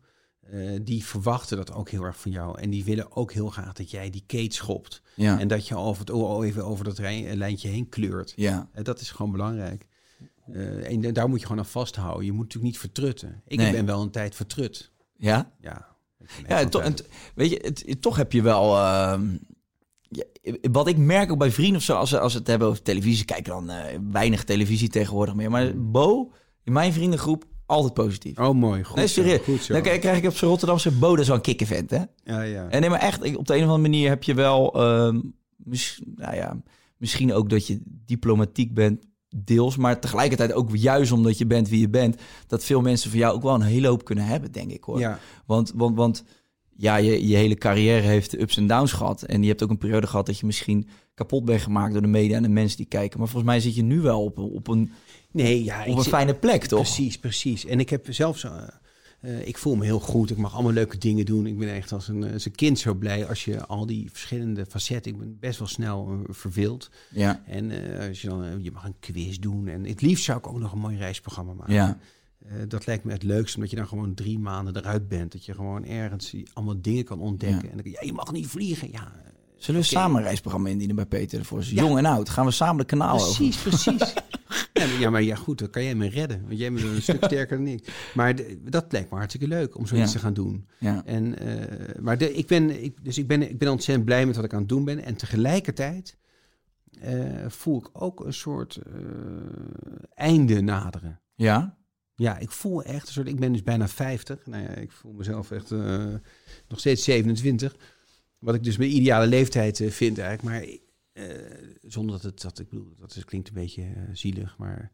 Speaker 1: eh, die verwachten dat ook heel erg van jou. En die willen ook heel graag dat jij die keet schopt.
Speaker 2: Ja,
Speaker 1: En dat je over het, even over dat rij- lijntje heen kleurt.
Speaker 2: ja.
Speaker 1: Eh, dat is gewoon belangrijk. Eh, en daar moet je gewoon aan vasthouden. Je moet natuurlijk niet vertrutten. Ik
Speaker 2: Nee.
Speaker 1: ben wel een tijd vertrut.
Speaker 2: ja.
Speaker 1: Ja,
Speaker 2: Ja, en to- en weet je, het, toch heb je wel. ehm, ja, wat ik merk ook bij vrienden of zo, als ze, als ze het hebben over televisie, kijken dan eh, weinig televisie tegenwoordig meer. Maar Bo, in mijn vriendengroep, altijd positief.
Speaker 1: Oh, mooi. Goed
Speaker 2: Nee,
Speaker 1: zo,
Speaker 2: serieus.
Speaker 1: Goed zo.
Speaker 2: Dan krijg ik op zijn Rotterdamse Bo, dat is wel een kikkevent, hè?
Speaker 1: Ja, ja.
Speaker 2: En nee, maar echt, op de een of andere manier heb je wel, ehm, nou ja, misschien ook dat je diplomatiek bent, deels, maar tegelijkertijd ook juist omdat je bent wie je bent, dat veel mensen van jou ook wel een hele hoop kunnen hebben, denk ik hoor.
Speaker 1: ja.
Speaker 2: Want, want, want ja, je, je hele carrière heeft ups en downs gehad. En je hebt ook een periode gehad dat je misschien kapot bent gemaakt door de media en de mensen die kijken. Maar volgens mij zit je nu wel op op een,
Speaker 1: Nee, ja.
Speaker 2: op een fijne plek, toch?
Speaker 1: Precies, precies. En ik heb zelfs... eh, eh, ik voel me heel goed. Ik mag allemaal leuke dingen doen. Ik ben echt als een, eh, als een kind zo blij als je al die verschillende facetten... Ik ben best wel snel eh, verveeld.
Speaker 2: Ja,
Speaker 1: En als je dan... je mag een quiz doen. En het liefst zou ik ook nog een mooi reisprogramma maken.
Speaker 2: ja.
Speaker 1: Dat lijkt me het leukste, omdat je dan gewoon drie maanden eruit bent. Dat je gewoon ergens allemaal dingen kan ontdekken.
Speaker 2: Ja.
Speaker 1: En dan, ja, je mag niet vliegen. Ja,
Speaker 2: Zullen we samen een reisprogramma indienen bij Peter voor
Speaker 1: Ja.
Speaker 2: Jong en oud. Gaan we samen de kanaal over.
Speaker 1: precies, precies. ja, maar, ja, maar ja, goed, dan kan jij me redden. Want jij bent een stuk sterker dan ik. Maar de- dat lijkt me hartstikke leuk om zoiets
Speaker 2: Ja.
Speaker 1: te gaan doen.
Speaker 2: Ja.
Speaker 1: En, eh, maar de, ik, ben, ik, dus ik, ben, ik ben ontzettend blij met wat ik aan het doen ben. En tegelijkertijd eh, voel ik ook een soort eh, einde naderen.
Speaker 2: ja,
Speaker 1: Ja, ik voel echt een soort. Ik ben dus bijna 50. Nou ja, ik voel mezelf echt eh, nog steeds 27. Wat ik dus mijn ideale leeftijd eh, vind eigenlijk. Maar eh, zonder dat het. Dat, ik bedoel, dat is, klinkt een beetje eh, zielig. Maar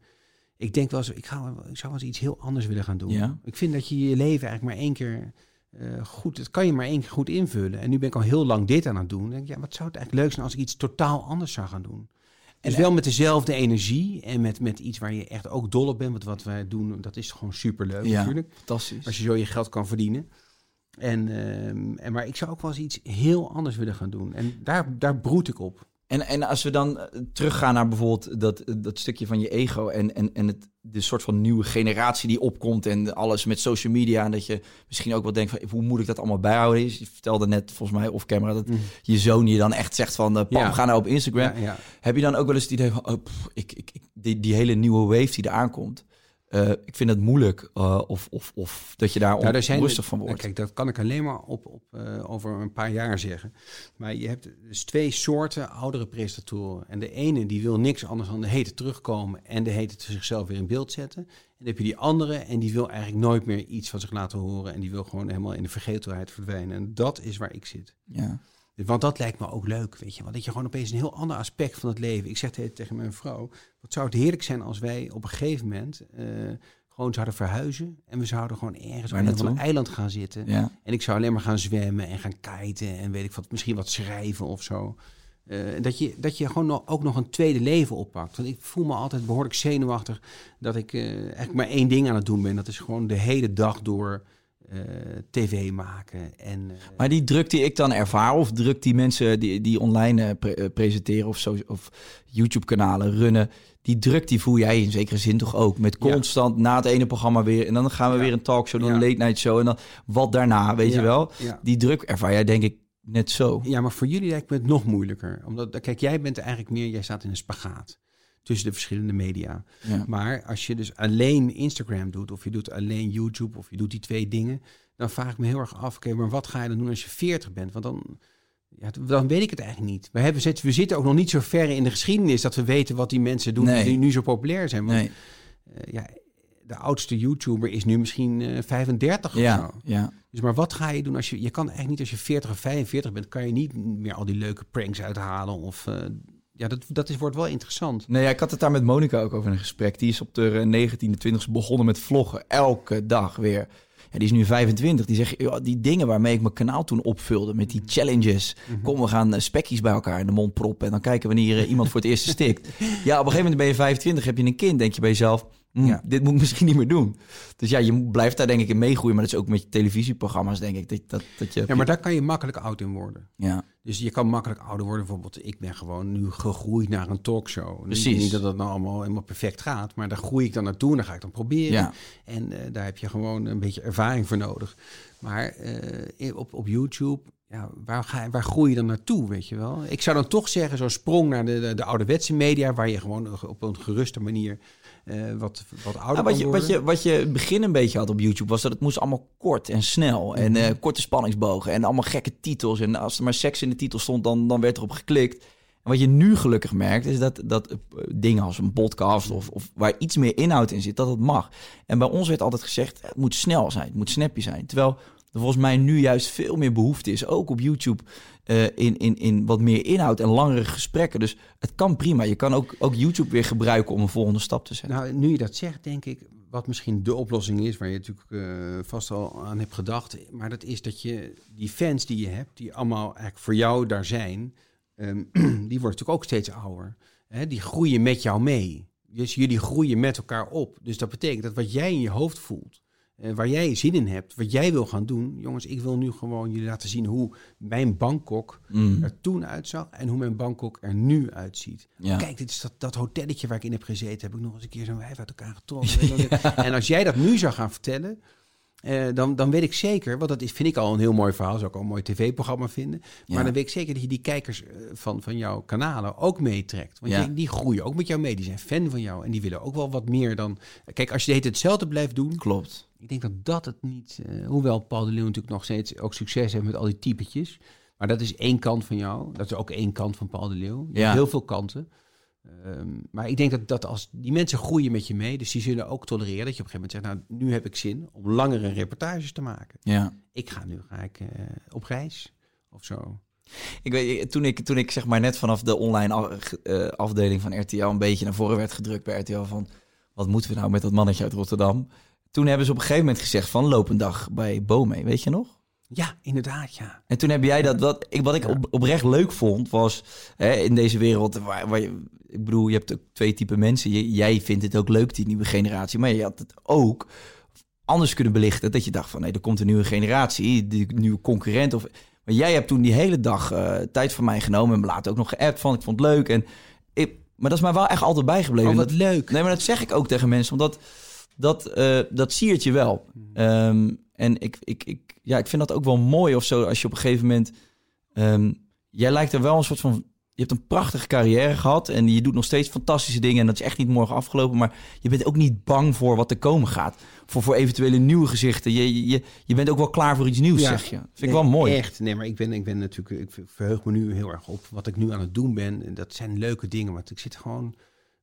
Speaker 1: ik denk wel zo. Ik, ga, ik zou wel eens iets heel anders willen gaan doen.
Speaker 2: Ja.
Speaker 1: Ik vind dat je je leven eigenlijk maar één keer. goed, het kan je maar één keer goed invullen. En nu ben ik al heel lang dit aan het doen. Dan denk ik, ja, wat zou het eigenlijk leuk zijn als ik iets totaal anders zou gaan doen? Dus
Speaker 2: En-
Speaker 1: wel met dezelfde energie en met, met iets waar je echt ook dol op bent. Want wat wij doen, dat is gewoon superleuk
Speaker 2: Ja.
Speaker 1: natuurlijk.
Speaker 2: fantastisch.
Speaker 1: Als je zo je geld kan verdienen. En, ehm, en, maar ik zou ook wel eens iets heel anders willen gaan doen. En daar, daar broed ik op.
Speaker 2: En, en als we dan eh, teruggaan naar bijvoorbeeld dat, dat stukje van je ego en, en, en het, de soort van nieuwe generatie die opkomt en alles met social media. En dat je misschien ook wel denkt van hoe moet ik dat allemaal bijhouden? Je vertelde net volgens mij off camera dat je zoon je dan echt zegt van eh,
Speaker 1: Ja.
Speaker 2: ga nou op Instagram.
Speaker 1: Ja, ja.
Speaker 2: Heb je dan ook wel eens het idee van oh, pff, ik, ik, ik, die, die hele nieuwe wave die er aankomt. Eh, ik vind het moeilijk eh, of, of, of dat je daar
Speaker 1: Nou, daar zijn
Speaker 2: onrustig van
Speaker 1: nou,
Speaker 2: wordt.
Speaker 1: Kijk, dat kan ik alleen maar op, op, eh, over een paar jaar zeggen. Maar je hebt dus twee soorten oudere presentatoren. En de ene die wil niks anders dan de hete terugkomen en de hete zichzelf weer in beeld zetten. En dan heb je die andere en die wil eigenlijk nooit meer iets van zich laten horen. En die wil gewoon helemaal in de vergetelheid verdwijnen. En dat is waar ik zit.
Speaker 2: Ja.
Speaker 1: Want dat lijkt me ook leuk, weet je. Want dat je gewoon opeens een heel ander aspect van het leven... Ik zeg het tegen mijn vrouw... Wat zou het heerlijk zijn als wij op een gegeven moment... eh, gewoon zouden verhuizen... en we zouden gewoon ergens op
Speaker 2: Waar
Speaker 1: een eiland gaan zitten...
Speaker 2: Ja.
Speaker 1: en ik zou alleen maar gaan zwemmen en gaan kiten... en weet ik wat, misschien wat schrijven of zo... Eh, dat, je, dat je gewoon nog, ook nog een tweede leven oppakt. Want ik voel me altijd behoorlijk zenuwachtig... dat ik eh, eigenlijk maar één ding aan het doen ben. Dat is gewoon de hele dag door eh, tv maken. En, eh,
Speaker 2: Maar die druk die ik dan ervaar, of druk die mensen die, die online eh, pre- presenteren of, zo, of YouTube-kanalen runnen, die druk die voel jij in zekere zin toch ook. Met
Speaker 1: Ja.
Speaker 2: constant na het ene programma weer. En dan gaan we
Speaker 1: Ja.
Speaker 2: weer een talkshow doen, een late night show. En dan wat daarna, weet je wel. Die druk ervaar jij denk ik net zo.
Speaker 1: Ja, maar voor jullie lijkt me het nog moeilijker. Omdat, kijk, jij bent eigenlijk meer, jij staat in een spagaat tussen de verschillende media.
Speaker 2: Ja.
Speaker 1: Maar als je dus alleen Instagram doet, of je doet alleen YouTube, of je doet die twee dingen, dan vraag ik me heel erg af, oké, maar wat ga je dan doen als je 40 bent? Want dan, ja, dan weet ik het eigenlijk niet. We, hebben, we zitten ook nog niet zo ver in de geschiedenis dat we weten wat die mensen doen
Speaker 2: Nee.
Speaker 1: die nu zo populair zijn. Want
Speaker 2: Nee.
Speaker 1: eh, ja, de oudste YouTuber is nu misschien eh 35 of
Speaker 2: Ja,
Speaker 1: zo.
Speaker 2: ja.
Speaker 1: Dus maar wat ga je doen als je... Je kan eigenlijk niet als je 40 of 45 bent... kan je niet meer al die leuke pranks uithalen. Of, eh, ja, dat, dat is, wordt wel interessant.
Speaker 2: Nee, ja, ik had het daar met Monica ook over in een gesprek. Die is op de 19e, 20e begonnen met vloggen. Elke dag weer. Ja, die is nu 25. Die zegt, "Joh, die dingen waarmee ik mijn kanaal toen opvulde... met die challenges. Kom, we gaan eh, spekjes bij elkaar in de mond proppen... en dan kijken wanneer eh, iemand voor het eerst stikt. Ja, op een gegeven moment ben je 25, heb je een kind. Denk je bij jezelf,
Speaker 1: Ja.
Speaker 2: dit moet ik misschien niet meer doen. Dus ja, je blijft daar denk ik in meegroeien. Maar dat is ook met je televisieprogramma's, denk ik. Dat, dat, dat je,
Speaker 1: Ja, maar daar kan je makkelijk oud in worden.
Speaker 2: ja.
Speaker 1: Dus je kan makkelijk ouder worden. Bijvoorbeeld, ik ben gewoon nu gegroeid naar een talkshow.
Speaker 2: Precies.
Speaker 1: Niet, dat dat nou allemaal helemaal perfect gaat, maar daar groei ik dan naartoe en dan ga ik dan proberen.
Speaker 2: Ja.
Speaker 1: En eh, daar heb je gewoon een beetje ervaring voor nodig. Maar eh, op, op YouTube, ja, waar, ga, je- waar groei je dan naartoe, weet je wel? Ik zou dan toch zeggen, zo'n sprong naar de, de, de ouderwetse media, waar je gewoon op een geruste manier eh, wat, wat ouder
Speaker 2: Nou, wat, je, wat, je, wat je begin een beetje had op YouTube was dat het moest allemaal kort en snel. En
Speaker 1: Mhm.
Speaker 2: eh, korte spanningsbogen en allemaal gekke titels. En als er maar seks in de titel stond, dan, dan werd erop geklikt. En wat je nu gelukkig merkt, is dat, dat eh, dingen als een podcast of, of waar iets meer inhoud in zit, dat het mag. En bij ons werd altijd gezegd, het moet snel zijn, het moet snappy zijn. Terwijl er volgens mij nu juist veel meer behoefte is, ook op YouTube, eh, in, in, in wat meer inhoud en langere gesprekken. Dus het kan prima. Je kan ook, ook YouTube weer gebruiken om een volgende stap te zetten.
Speaker 1: Nou, nu je dat zegt, denk ik, wat misschien de oplossing is, waar je natuurlijk eh, vast al aan hebt gedacht, maar dat is dat je die fans die je hebt, die allemaal eigenlijk voor jou daar zijn, ehm, die worden natuurlijk ook steeds ouder. Hè? Die groeien met jou mee. Dus jullie groeien met elkaar op. Dus dat betekent dat wat jij in je hoofd voelt, eh, waar jij zin in hebt, wat jij wil gaan doen, jongens, ik wil nu gewoon jullie laten zien hoe mijn Bangkok
Speaker 2: Mm.
Speaker 1: er toen uitzag en hoe mijn Bangkok er nu uitziet.
Speaker 2: Ja.
Speaker 1: Kijk, dit is dat, dat hotelletje waar ik in heb gezeten. Heb ik nog eens een keer zo'n wijf uit elkaar getrokken. En als jij dat nu zou gaan vertellen, eh, dan, dan weet ik zeker, want dat is, vind ik al een heel mooi verhaal, zou ik al een mooi tv-programma vinden. Maar
Speaker 2: Ja.
Speaker 1: dan weet ik zeker dat je die kijkers eh, van, van jouw kanalen ook meetrekt. Want
Speaker 2: Ja.
Speaker 1: die, die groeien ook met jou mee, die zijn fan van jou en die willen ook wel wat meer dan... Kijk, als je tijd hetzelfde blijft doen,
Speaker 2: Klopt.
Speaker 1: ik denk dat dat het niet... eh, hoewel Paul de Leeuw natuurlijk nog steeds ook succes heeft met al die typetjes. Maar dat is één kant van jou. Dat is ook één kant van Paul de Leeuw. Je
Speaker 2: Ja.
Speaker 1: hebt heel veel kanten. Ehm, maar ik denk dat, dat als die mensen groeien met je mee, dus die zullen ook tolereren dat je op een gegeven moment zegt, nou, nu heb ik zin om langere reportages te maken.
Speaker 2: Ja.
Speaker 1: Ik ga nu ga ik, eh, op reis of zo.
Speaker 2: Ik weet, toen ik, toen ik zeg maar net vanaf de online af- eh, afdeling van RTL een beetje naar voren werd gedrukt bij RTL van wat moeten we nou met dat mannetje uit Rotterdam? Toen hebben ze op een gegeven moment gezegd van loop een dag bij Bome, weet je nog?
Speaker 1: Ja, inderdaad, ja.
Speaker 2: En toen heb jij dat, wat ik, wat ik op, oprecht leuk vond, was hè, in deze wereld waar, waar je, ik bedoel, je hebt ook twee typen mensen. Je- jij vindt het ook leuk, die nieuwe generatie, maar je had het ook anders kunnen belichten. Dat je dacht van, nee, er komt een nieuwe generatie, die nieuwe concurrent. Of, maar jij hebt toen die hele dag eh, tijd van mij genomen en me later ook nog geappt van, ik vond het leuk. En ik, maar dat is mij wel echt altijd bijgebleven.
Speaker 1: Oh, wat leuk.
Speaker 2: Nee, maar dat zeg ik ook tegen mensen, omdat dat, eh dat siert je wel. Ehm, en ik, ik, ik, ja, ik vind dat ook wel mooi of zo, als je op een gegeven moment... ehm, jij lijkt er wel een soort van... Je hebt een prachtige carrière gehad en je doet nog steeds fantastische dingen. En dat is echt niet morgen afgelopen, maar je bent ook niet bang voor wat er komen gaat. Voor, voor eventuele nieuwe gezichten. Je, je, je bent ook wel klaar voor iets nieuws,
Speaker 1: Ja.
Speaker 2: zeg je. Dat vind ik wel mooi.
Speaker 1: Echt, nee, maar ik ben, ik ben natuurlijk, ik verheug me nu heel erg op wat ik nu aan het doen ben. En Dat zijn leuke dingen, want ik zit gewoon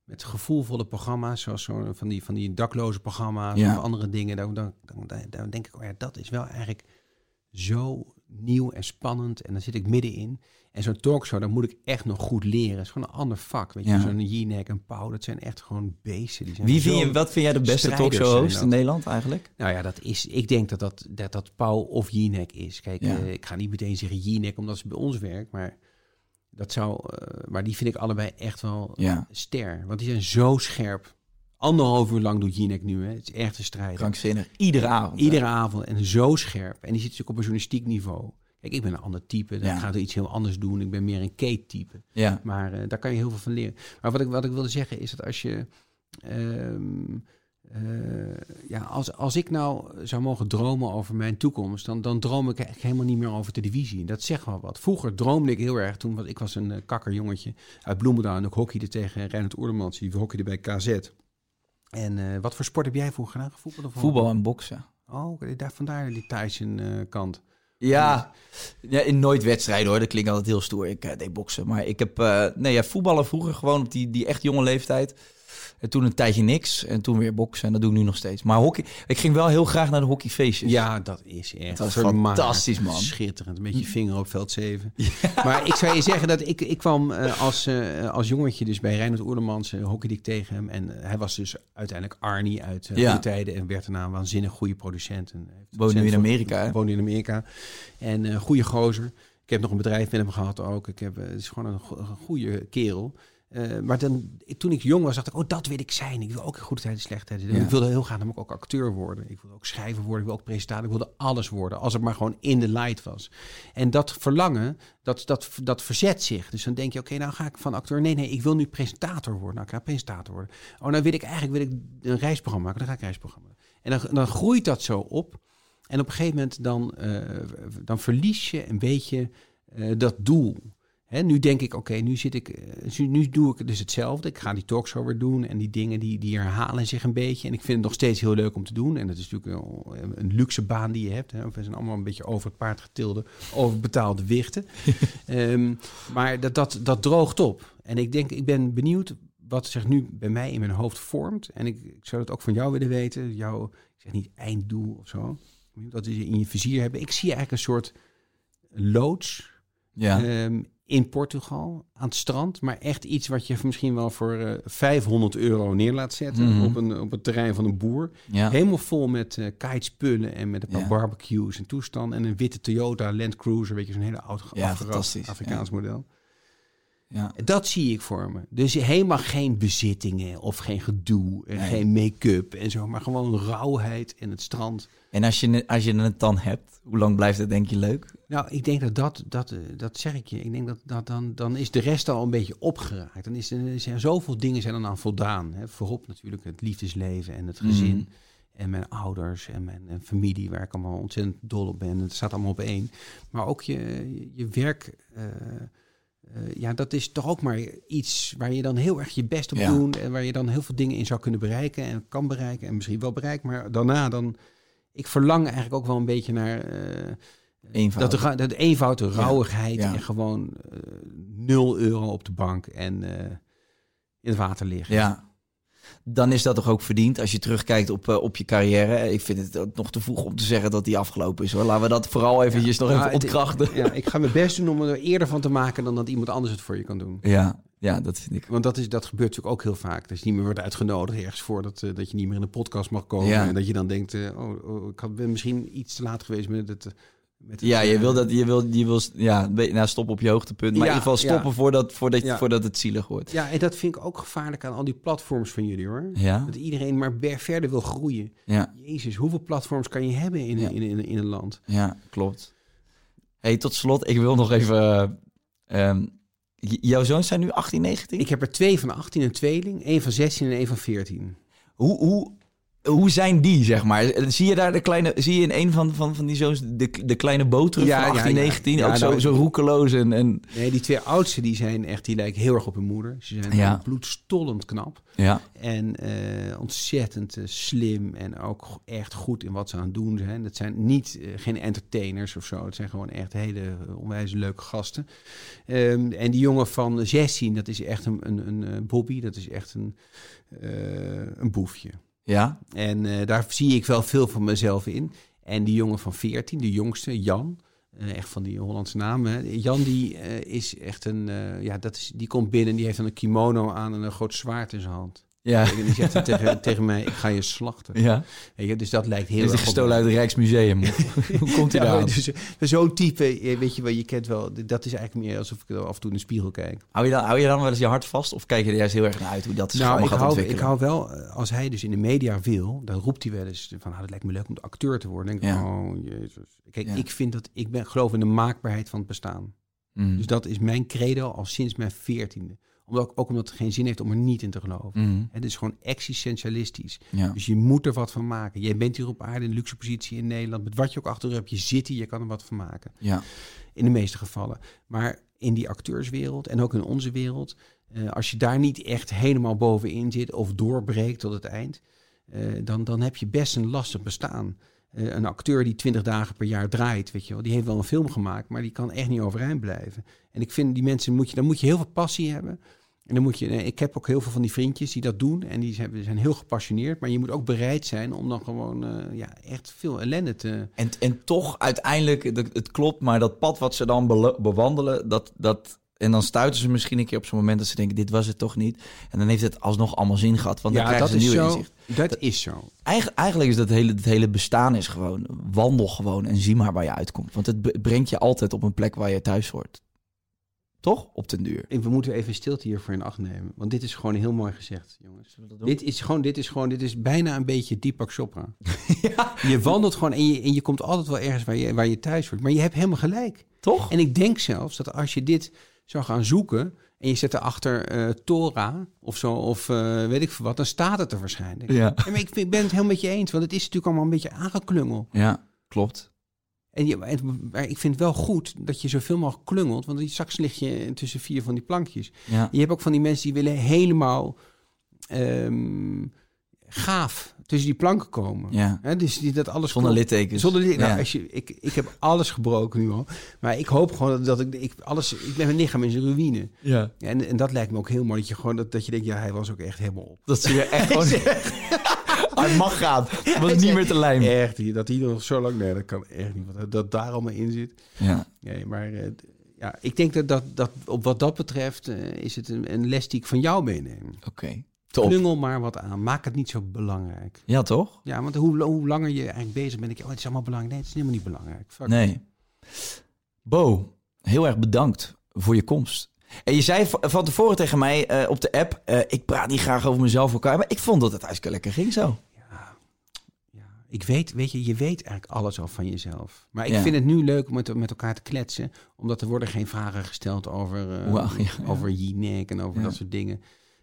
Speaker 1: met gevoelvolle programma's, zoals zo van die, van die dakloze programma's
Speaker 2: Ja.
Speaker 1: of andere dingen. Dan, dan denk ik, oh ja, dat is wel eigenlijk zo nieuw en spannend. En dan zit ik middenin. En zo'n talkshow, dan moet ik echt nog goed leren. Het is gewoon een ander vak. Weet je,
Speaker 2: Ja.
Speaker 1: zo'n Jinek en Pauw, dat zijn echt gewoon beesten. Die zijn
Speaker 2: Wie vind je, wat vind jij de beste talkshow-host
Speaker 1: dat.
Speaker 2: in Nederland eigenlijk?
Speaker 1: nou ja, dat is. Ik denk dat dat, dat, dat Pauw of Jinek is. Kijk,
Speaker 2: Ja.
Speaker 1: eh, ik ga niet meteen zeggen Jinek omdat ze bij ons werkt, maar dat zou. eh, maar die vind ik allebei echt wel
Speaker 2: Ja,
Speaker 1: ster, want die zijn zo scherp. Anderhalf uur lang doet Jinek nu, hè. Het is echt een strijd.
Speaker 2: krankzinnig. Iedere avond.
Speaker 1: Iedere avond en zo scherp. En die zit natuurlijk op een journalistiek niveau. Kijk, ik ben een ander type. Dan
Speaker 2: Ja.
Speaker 1: gaat er iets heel anders doen. Ik ben meer een Kate-type.
Speaker 2: Ja,
Speaker 1: Maar eh, daar kan je heel veel van leren. Maar wat ik, wat ik wilde zeggen is dat als je. ehm, eh, ja, als, als ik nou zou mogen dromen over mijn toekomst, dan, dan droom ik eigenlijk helemaal niet meer over televisie. Dat zegt wel wat. Vroeger droomde ik heel erg toen, want ik was een uh, kakkerjongetje uit Bloemendaal en ik hockeyde tegen Reinhard Oerlemans, die hockeyde bij KZ. En uh, wat voor sport heb jij vroeger gedaan? Voetbal, of
Speaker 2: voetbal en boksen.
Speaker 1: Oh, daar, vandaar die Tyson kant.
Speaker 2: Ja, ja, in nooit wedstrijden hoor. Dat klinkt altijd heel stoer. Ik uh, deed boksen. Maar ik heb uh, nee, ja, voetballen vroeger gewoon op die, die echt jonge leeftijd. En toen een tijdje niks. En toen weer boksen. En dat doe ik nu nog steeds. Maar hockey, ik ging wel heel graag naar de hockeyfeestjes.
Speaker 1: Ja, dat is echt
Speaker 2: dat fantastisch, man.
Speaker 1: Schitterend. Met je vinger op veld 7. Ja. Maar ik zou je zeggen dat ik, ik kwam uh, als, uh, als jongetje dus bij Reinhard Oerlemans. Uh, hockeyde ik tegen hem. En hij was dus uiteindelijk Arnie uit uh, ja. tijden. En werd daarna een waanzinnig goede producent. En
Speaker 2: woonde nu in Amerika, hè?
Speaker 1: Woonde in Amerika. En uh, goede gozer. Ik heb nog een bedrijf met hem gehad ook. Ik heb, het is gewoon een, go een goede kerel. Eh, maar dan, toen ik jong was, dacht ik, oh, dat wil ik zijn. Ik wil ook in goede tijden.
Speaker 2: Ja.
Speaker 1: Ik wilde heel graag namelijk ook acteur worden. Ik wilde ook schrijver worden, ik wilde ook presentator. Ik wilde alles worden, als het maar gewoon in de light was. En dat verlangen, dat, dat, dat verzet zich. Dus dan denk je, oké, nou ga ik van acteur. Nee, nee, ik wil nu presentator worden. Nou, ik ga presentator worden. Oh, nou wil ik eigenlijk wil ik een reisprogramma maken. Dan ga ik reisprogramma. En dan, dan groeit dat zo op. En op een gegeven moment dan, eh, dan verlies je een beetje eh, dat doel. Nu denk ik, oké, nu zit ik, eh, nu- doe ik dus hetzelfde. Ik ga die talkshow weer doen en die dingen die, die herhalen zich een beetje. En ik vind het nog steeds heel leuk om te doen. En dat is natuurlijk een, een luxe baan die je hebt. Hè. We zijn allemaal een beetje over het paard getilde, overbetaalde wichten. Ehm, maar dat, dat, dat droogt op. En ik denk, ik ben benieuwd wat zich nu bij mij in mijn hoofd vormt. En ik, ik zou het ook van jou willen weten. Jouw, ik zeg niet einddoel of zo. Dat is in je vizier hebben. Ik zie eigenlijk een soort loods
Speaker 2: Ja.
Speaker 1: Ehm, in Portugal aan het strand. Maar echt iets wat je misschien wel voor eh 500 euro neer laat zetten
Speaker 2: Mhm.
Speaker 1: op, een, op het terrein van een boer.
Speaker 2: ja.
Speaker 1: Helemaal vol met eh kitespullen en met een paar
Speaker 2: Ja.
Speaker 1: barbecues en toestanden. En een witte Toyota Land Cruiser, weet je, zo'n hele oud
Speaker 2: Ja,
Speaker 1: Afrikaans model.
Speaker 2: Ja.
Speaker 1: Dat zie ik voor me. Dus helemaal geen bezittingen of geen gedoe en
Speaker 2: Nee.
Speaker 1: geen make-up en zo. Maar gewoon rauwheid in het strand.
Speaker 2: En als je, als je het dan hebt, hoe lang blijft het denk je leuk?
Speaker 1: Nou, ik denk dat dat, dat, eh, dat zeg ik je. Ik denk dat, dat dan, dan is de rest al een beetje opgeraakt. Dan is er, zijn zoveel dingen zijn dan aan voldaan. Hè. Voorop natuurlijk het liefdesleven en het gezin.
Speaker 2: Mhm.
Speaker 1: En mijn ouders en mijn familie, waar ik allemaal ontzettend dol op ben. Het staat allemaal op één. Maar ook je, je, je werk, eh, eh, ja, dat is toch ook maar iets waar je dan heel erg je best op
Speaker 2: Ja.
Speaker 1: doet. En waar je dan heel veel dingen in zou kunnen bereiken en kan bereiken. En misschien wel bereikt. Maar daarna dan, ik verlang eigenlijk ook wel een beetje naar...
Speaker 2: Eenvoud.
Speaker 1: dat, de, dat eenvoud, de rauwigheid
Speaker 2: ja.
Speaker 1: en gewoon nul euro op de bank en in het water liggen.
Speaker 2: Ja. Dan is dat toch ook verdiend als je terugkijkt op, eh, op je carrière. Ik vind het ook nog te vroeg om te zeggen dat die afgelopen is hoor. Laten we dat vooral eventjes nog even
Speaker 1: het-
Speaker 2: ontkrachten.
Speaker 1: Ja, ik ga mijn best doen om er eerder van te maken dan dat iemand anders het voor je kan doen.
Speaker 2: Ja, ja, dat vind ik.
Speaker 1: Want dat, is, dat gebeurt natuurlijk ook heel vaak. Dat je niet meer wordt uitgenodigd ergens voor dat, eh, dat je niet meer in de podcast mag komen.
Speaker 2: Ja.
Speaker 1: En dat je dan denkt, eh, oh, oh, ik had, ben misschien iets te laat geweest met het...
Speaker 2: Ja, je
Speaker 1: eh,
Speaker 2: wil dat, je wil, je wil, ja, nou, stop op je hoogtepunt. Maar
Speaker 1: Ja,
Speaker 2: in ieder geval stoppen
Speaker 1: ja.
Speaker 2: voordat, voordat,
Speaker 1: Ja.
Speaker 2: voordat het zielig wordt.
Speaker 1: Ja, en dat vind ik ook gevaarlijk aan al die platforms van jullie hoor.
Speaker 2: Ja,
Speaker 1: Dat iedereen maar verder wil groeien.
Speaker 2: ja,
Speaker 1: Jezus, hoeveel platforms kan je hebben in, in, in, in een land?
Speaker 2: ja, klopt. Hey, tot slot, ik wil nog even... j- jouw zoons zijn nu 18, 19?
Speaker 1: Ik heb er twee van 18, een tweeling. één van 16 en één van 14.
Speaker 2: Hoe, hoe, hoe zijn die, zeg maar? Zie je daar de kleine, zie je in een van, van, van die zoons de, de kleine boot terug
Speaker 1: Ja,
Speaker 2: van
Speaker 1: ja,
Speaker 2: 18,
Speaker 1: ja.
Speaker 2: 19?
Speaker 1: Ja,
Speaker 2: ook zo,
Speaker 1: nou,
Speaker 2: zo roekeloos en, en...
Speaker 1: Nee, die twee oudste die zijn echt, die lijken heel erg op hun moeder. Ze zijn bloedstollend knap.
Speaker 2: Ja,
Speaker 1: En eh, ontzettend eh, slim en ook echt goed in wat ze aan het doen zijn. Dat zijn niet, eh, geen entertainers of zo. Het zijn gewoon echt hele onwijs leuke gasten. Ehm, en die jongen van 16, dat is echt een, een, een Bobby. Dat is echt een, een boefje.
Speaker 2: Ja,
Speaker 1: En eh, daar zie ik wel veel van mezelf in. En die jongen van 14, de jongste, Jan, eh, echt van die Hollandse naam. Hè. Jan die eh, is echt een, ja, dat is, die komt binnen en die heeft dan een kimono aan en een groot zwaard in zijn hand.
Speaker 2: Ja,
Speaker 1: En die zegt tegen, tegen mij, ik ga je slachten.
Speaker 2: ja.
Speaker 1: Weet je, dus dat lijkt heel erg op-
Speaker 2: gestolen uit het Rijksmuseum? Hoe komt hij
Speaker 1: Ja,
Speaker 2: daar
Speaker 1: dus, eh, Zo'n type, eh, weet je wel, je kent wel, dat is eigenlijk meer alsof ik af en toe in de spiegel kijk.
Speaker 2: Hou je, dan, hou je dan wel eens je hart vast? Of kijk je er juist heel erg naar uit hoe dat zich
Speaker 1: Nou, ik
Speaker 2: gaat
Speaker 1: hou, ik hou wel, eh, als hij dus in de media wil, dan roept hij wel eens van, nou, dat lijkt me leuk om acteur te worden. Dan denk ik,
Speaker 2: Ja.
Speaker 1: oh jezus. Kijk,
Speaker 2: Ja.
Speaker 1: ik vind dat, ik ben, geloof in de maakbaarheid van het bestaan.
Speaker 2: Mm.
Speaker 1: Dus dat is mijn credo al sinds mijn veertiende. Omdat, ook omdat het geen zin heeft om er niet in te geloven.
Speaker 2: Mm.
Speaker 1: Het is gewoon existentialistisch.
Speaker 2: Ja.
Speaker 1: Dus je moet er wat van maken. Jij bent hier op aarde in een luxe positie in Nederland. Met wat je ook achter hebt, je zit hier, je kan er wat van maken.
Speaker 2: ja,
Speaker 1: In de meeste gevallen. Maar in die acteurswereld en ook in onze wereld, eh, als je daar niet echt helemaal bovenin zit of doorbreekt tot het eind, eh, dan, dan heb je best een lastig bestaan. Eh, een acteur die 20 dagen per jaar draait, weet je wel, die heeft wel een film gemaakt, maar die kan echt niet overeind blijven. En ik vind die mensen, moet je, dan moet je heel veel passie hebben. En dan moet je, ik heb ook heel veel van die vriendjes die dat doen en die zijn, heel gepassioneerd, maar je moet ook bereid zijn om dan gewoon eh, ja, echt veel ellende te,
Speaker 2: En, en toch uiteindelijk, het, klopt, maar dat pad wat ze dan bewandelen, dat, dat, en dan stuiten ze misschien een keer op zo'n moment dat ze denken, dit was het toch niet. En dan heeft het alsnog allemaal zin gehad, want dan
Speaker 1: ja,
Speaker 2: krijgen
Speaker 1: dat
Speaker 2: ze
Speaker 1: is
Speaker 2: nieuw
Speaker 1: zo.
Speaker 2: inzicht.
Speaker 1: Dat is zo.
Speaker 2: Eigen- eigenlijk is dat hele, het hele bestaan is gewoon, wandel gewoon en zie maar waar je uitkomt. Want het brengt je altijd op een plek waar je thuis hoort. Toch? Op den duur.
Speaker 1: We moeten even stilte hiervoor in acht nemen. Want dit is gewoon heel mooi gezegd, jongens. Dit is gewoon, dit is gewoon, dit is bijna een beetje Deepak Chopra.
Speaker 2: ja.
Speaker 1: Je wandelt gewoon en je, en je komt altijd wel ergens waar je, waar je thuis wordt. Maar je hebt helemaal gelijk.
Speaker 2: Toch?
Speaker 1: En ik denk zelfs dat als je dit zou gaan zoeken en je zet erachter uh, Torah of zo, of uh, weet ik veel wat, dan staat het er waarschijnlijk.
Speaker 2: Ja.
Speaker 1: En maar ik, ik ben het helemaal met je eens, want het is natuurlijk allemaal een beetje aangeklungel.
Speaker 2: Ja, klopt.
Speaker 1: En, je, en maar ik vind het wel goed dat je zoveel mogelijk klungelt, want die straks lig je tussen vier van die plankjes.
Speaker 2: Ja.
Speaker 1: Je hebt ook van die mensen die willen helemaal ehm, gaaf tussen die planken komen.
Speaker 2: Ja.
Speaker 1: Hè, dus die, dat alles
Speaker 2: Zonder
Speaker 1: klopt.
Speaker 2: littekens.
Speaker 1: Zonder. Nou, als je, ik, ik heb alles gebroken nu al. Maar ik hoop gewoon dat ik, ik alles... Ik ben mijn lichaam in zijn ruïne.
Speaker 2: Ja.
Speaker 1: Ja, en, en dat lijkt me ook heel mooi. Dat je gewoon dat, dat je denkt, ja, hij was ook echt helemaal op.
Speaker 2: Dat zie je echt gewoon... Hij mag gaan. Het was niet meer te lijmen.
Speaker 1: Echt, dat hij nog zo lang... Nee, dat kan echt niet. Wat dat daar allemaal in zit.
Speaker 2: Ja.
Speaker 1: Nee, maar eh, ja, ik denk dat, dat, dat op wat dat betreft eh, is het een, een les die ik van jou meeneem.
Speaker 2: Oké.
Speaker 1: Klungel maar wat aan. Maak het niet zo belangrijk.
Speaker 2: Ja, toch?
Speaker 1: Ja, want hoe, hoe langer je eigenlijk bezig bent, denk je, oh, het is allemaal belangrijk. Nee, het is helemaal niet belangrijk. Fuck.
Speaker 2: Nee. Bo, heel erg bedankt voor je komst. En je zei van tevoren tegen mij eh, op de app... ik praat niet graag over mezelf elkaar... maar ik vond dat het hartstikke lekker ging zo.
Speaker 1: Ik weet, weet je, je weet eigenlijk alles al van jezelf. Maar ik
Speaker 2: Ja.
Speaker 1: vind het nu leuk om met, met elkaar te kletsen. Omdat er worden geen vragen gesteld over, eh
Speaker 2: Wauw, ja,
Speaker 1: over Jinek en over dat soort dingen.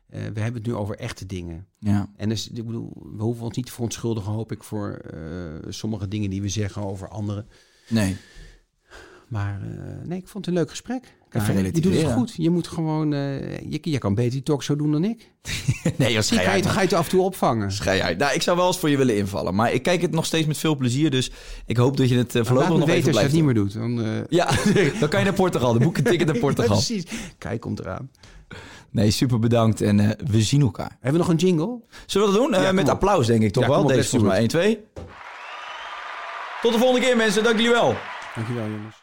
Speaker 1: Eh, we hebben het nu over echte dingen.
Speaker 2: Ja.
Speaker 1: En dus, ik bedoel, we hoeven ons niet te verontschuldigen, hoop ik, voor eh, sommige dingen die we zeggen over anderen.
Speaker 2: Nee.
Speaker 1: Maar eh, nee, ik vond het een leuk gesprek.
Speaker 2: Even
Speaker 1: je doet het goed. Je moet gewoon, eh, je, je kan beter die talk zo doen dan ik.
Speaker 2: nee,
Speaker 1: Zie, ga, je, ga je het af en toe opvangen.
Speaker 2: Schei uit. Nou, ik zou wel eens voor je willen invallen. Maar ik kijk het nog steeds met veel plezier. Dus ik hoop dat je het uh,
Speaker 1: Maar Laat
Speaker 2: voorlopig nog even
Speaker 1: als je het
Speaker 2: blijft
Speaker 1: niet meer doet. Dan, eh,
Speaker 2: Ja, dan kan je naar Portugal. Dan boek een ticket naar Portugal.
Speaker 1: Precies. Kijk, komt eraan.
Speaker 2: Nee, super bedankt. En eh, we zien elkaar.
Speaker 1: Hebben we nog een jingle?
Speaker 2: Zullen we dat doen? Eh,
Speaker 1: Ja,
Speaker 2: met
Speaker 1: op.
Speaker 2: applaus, denk ik toch
Speaker 1: Ja,
Speaker 2: wel?
Speaker 1: op,
Speaker 2: Deze volgens mij 1, 2. Tot de volgende keer, mensen. Dank jullie wel.
Speaker 1: Dankjewel, jongens.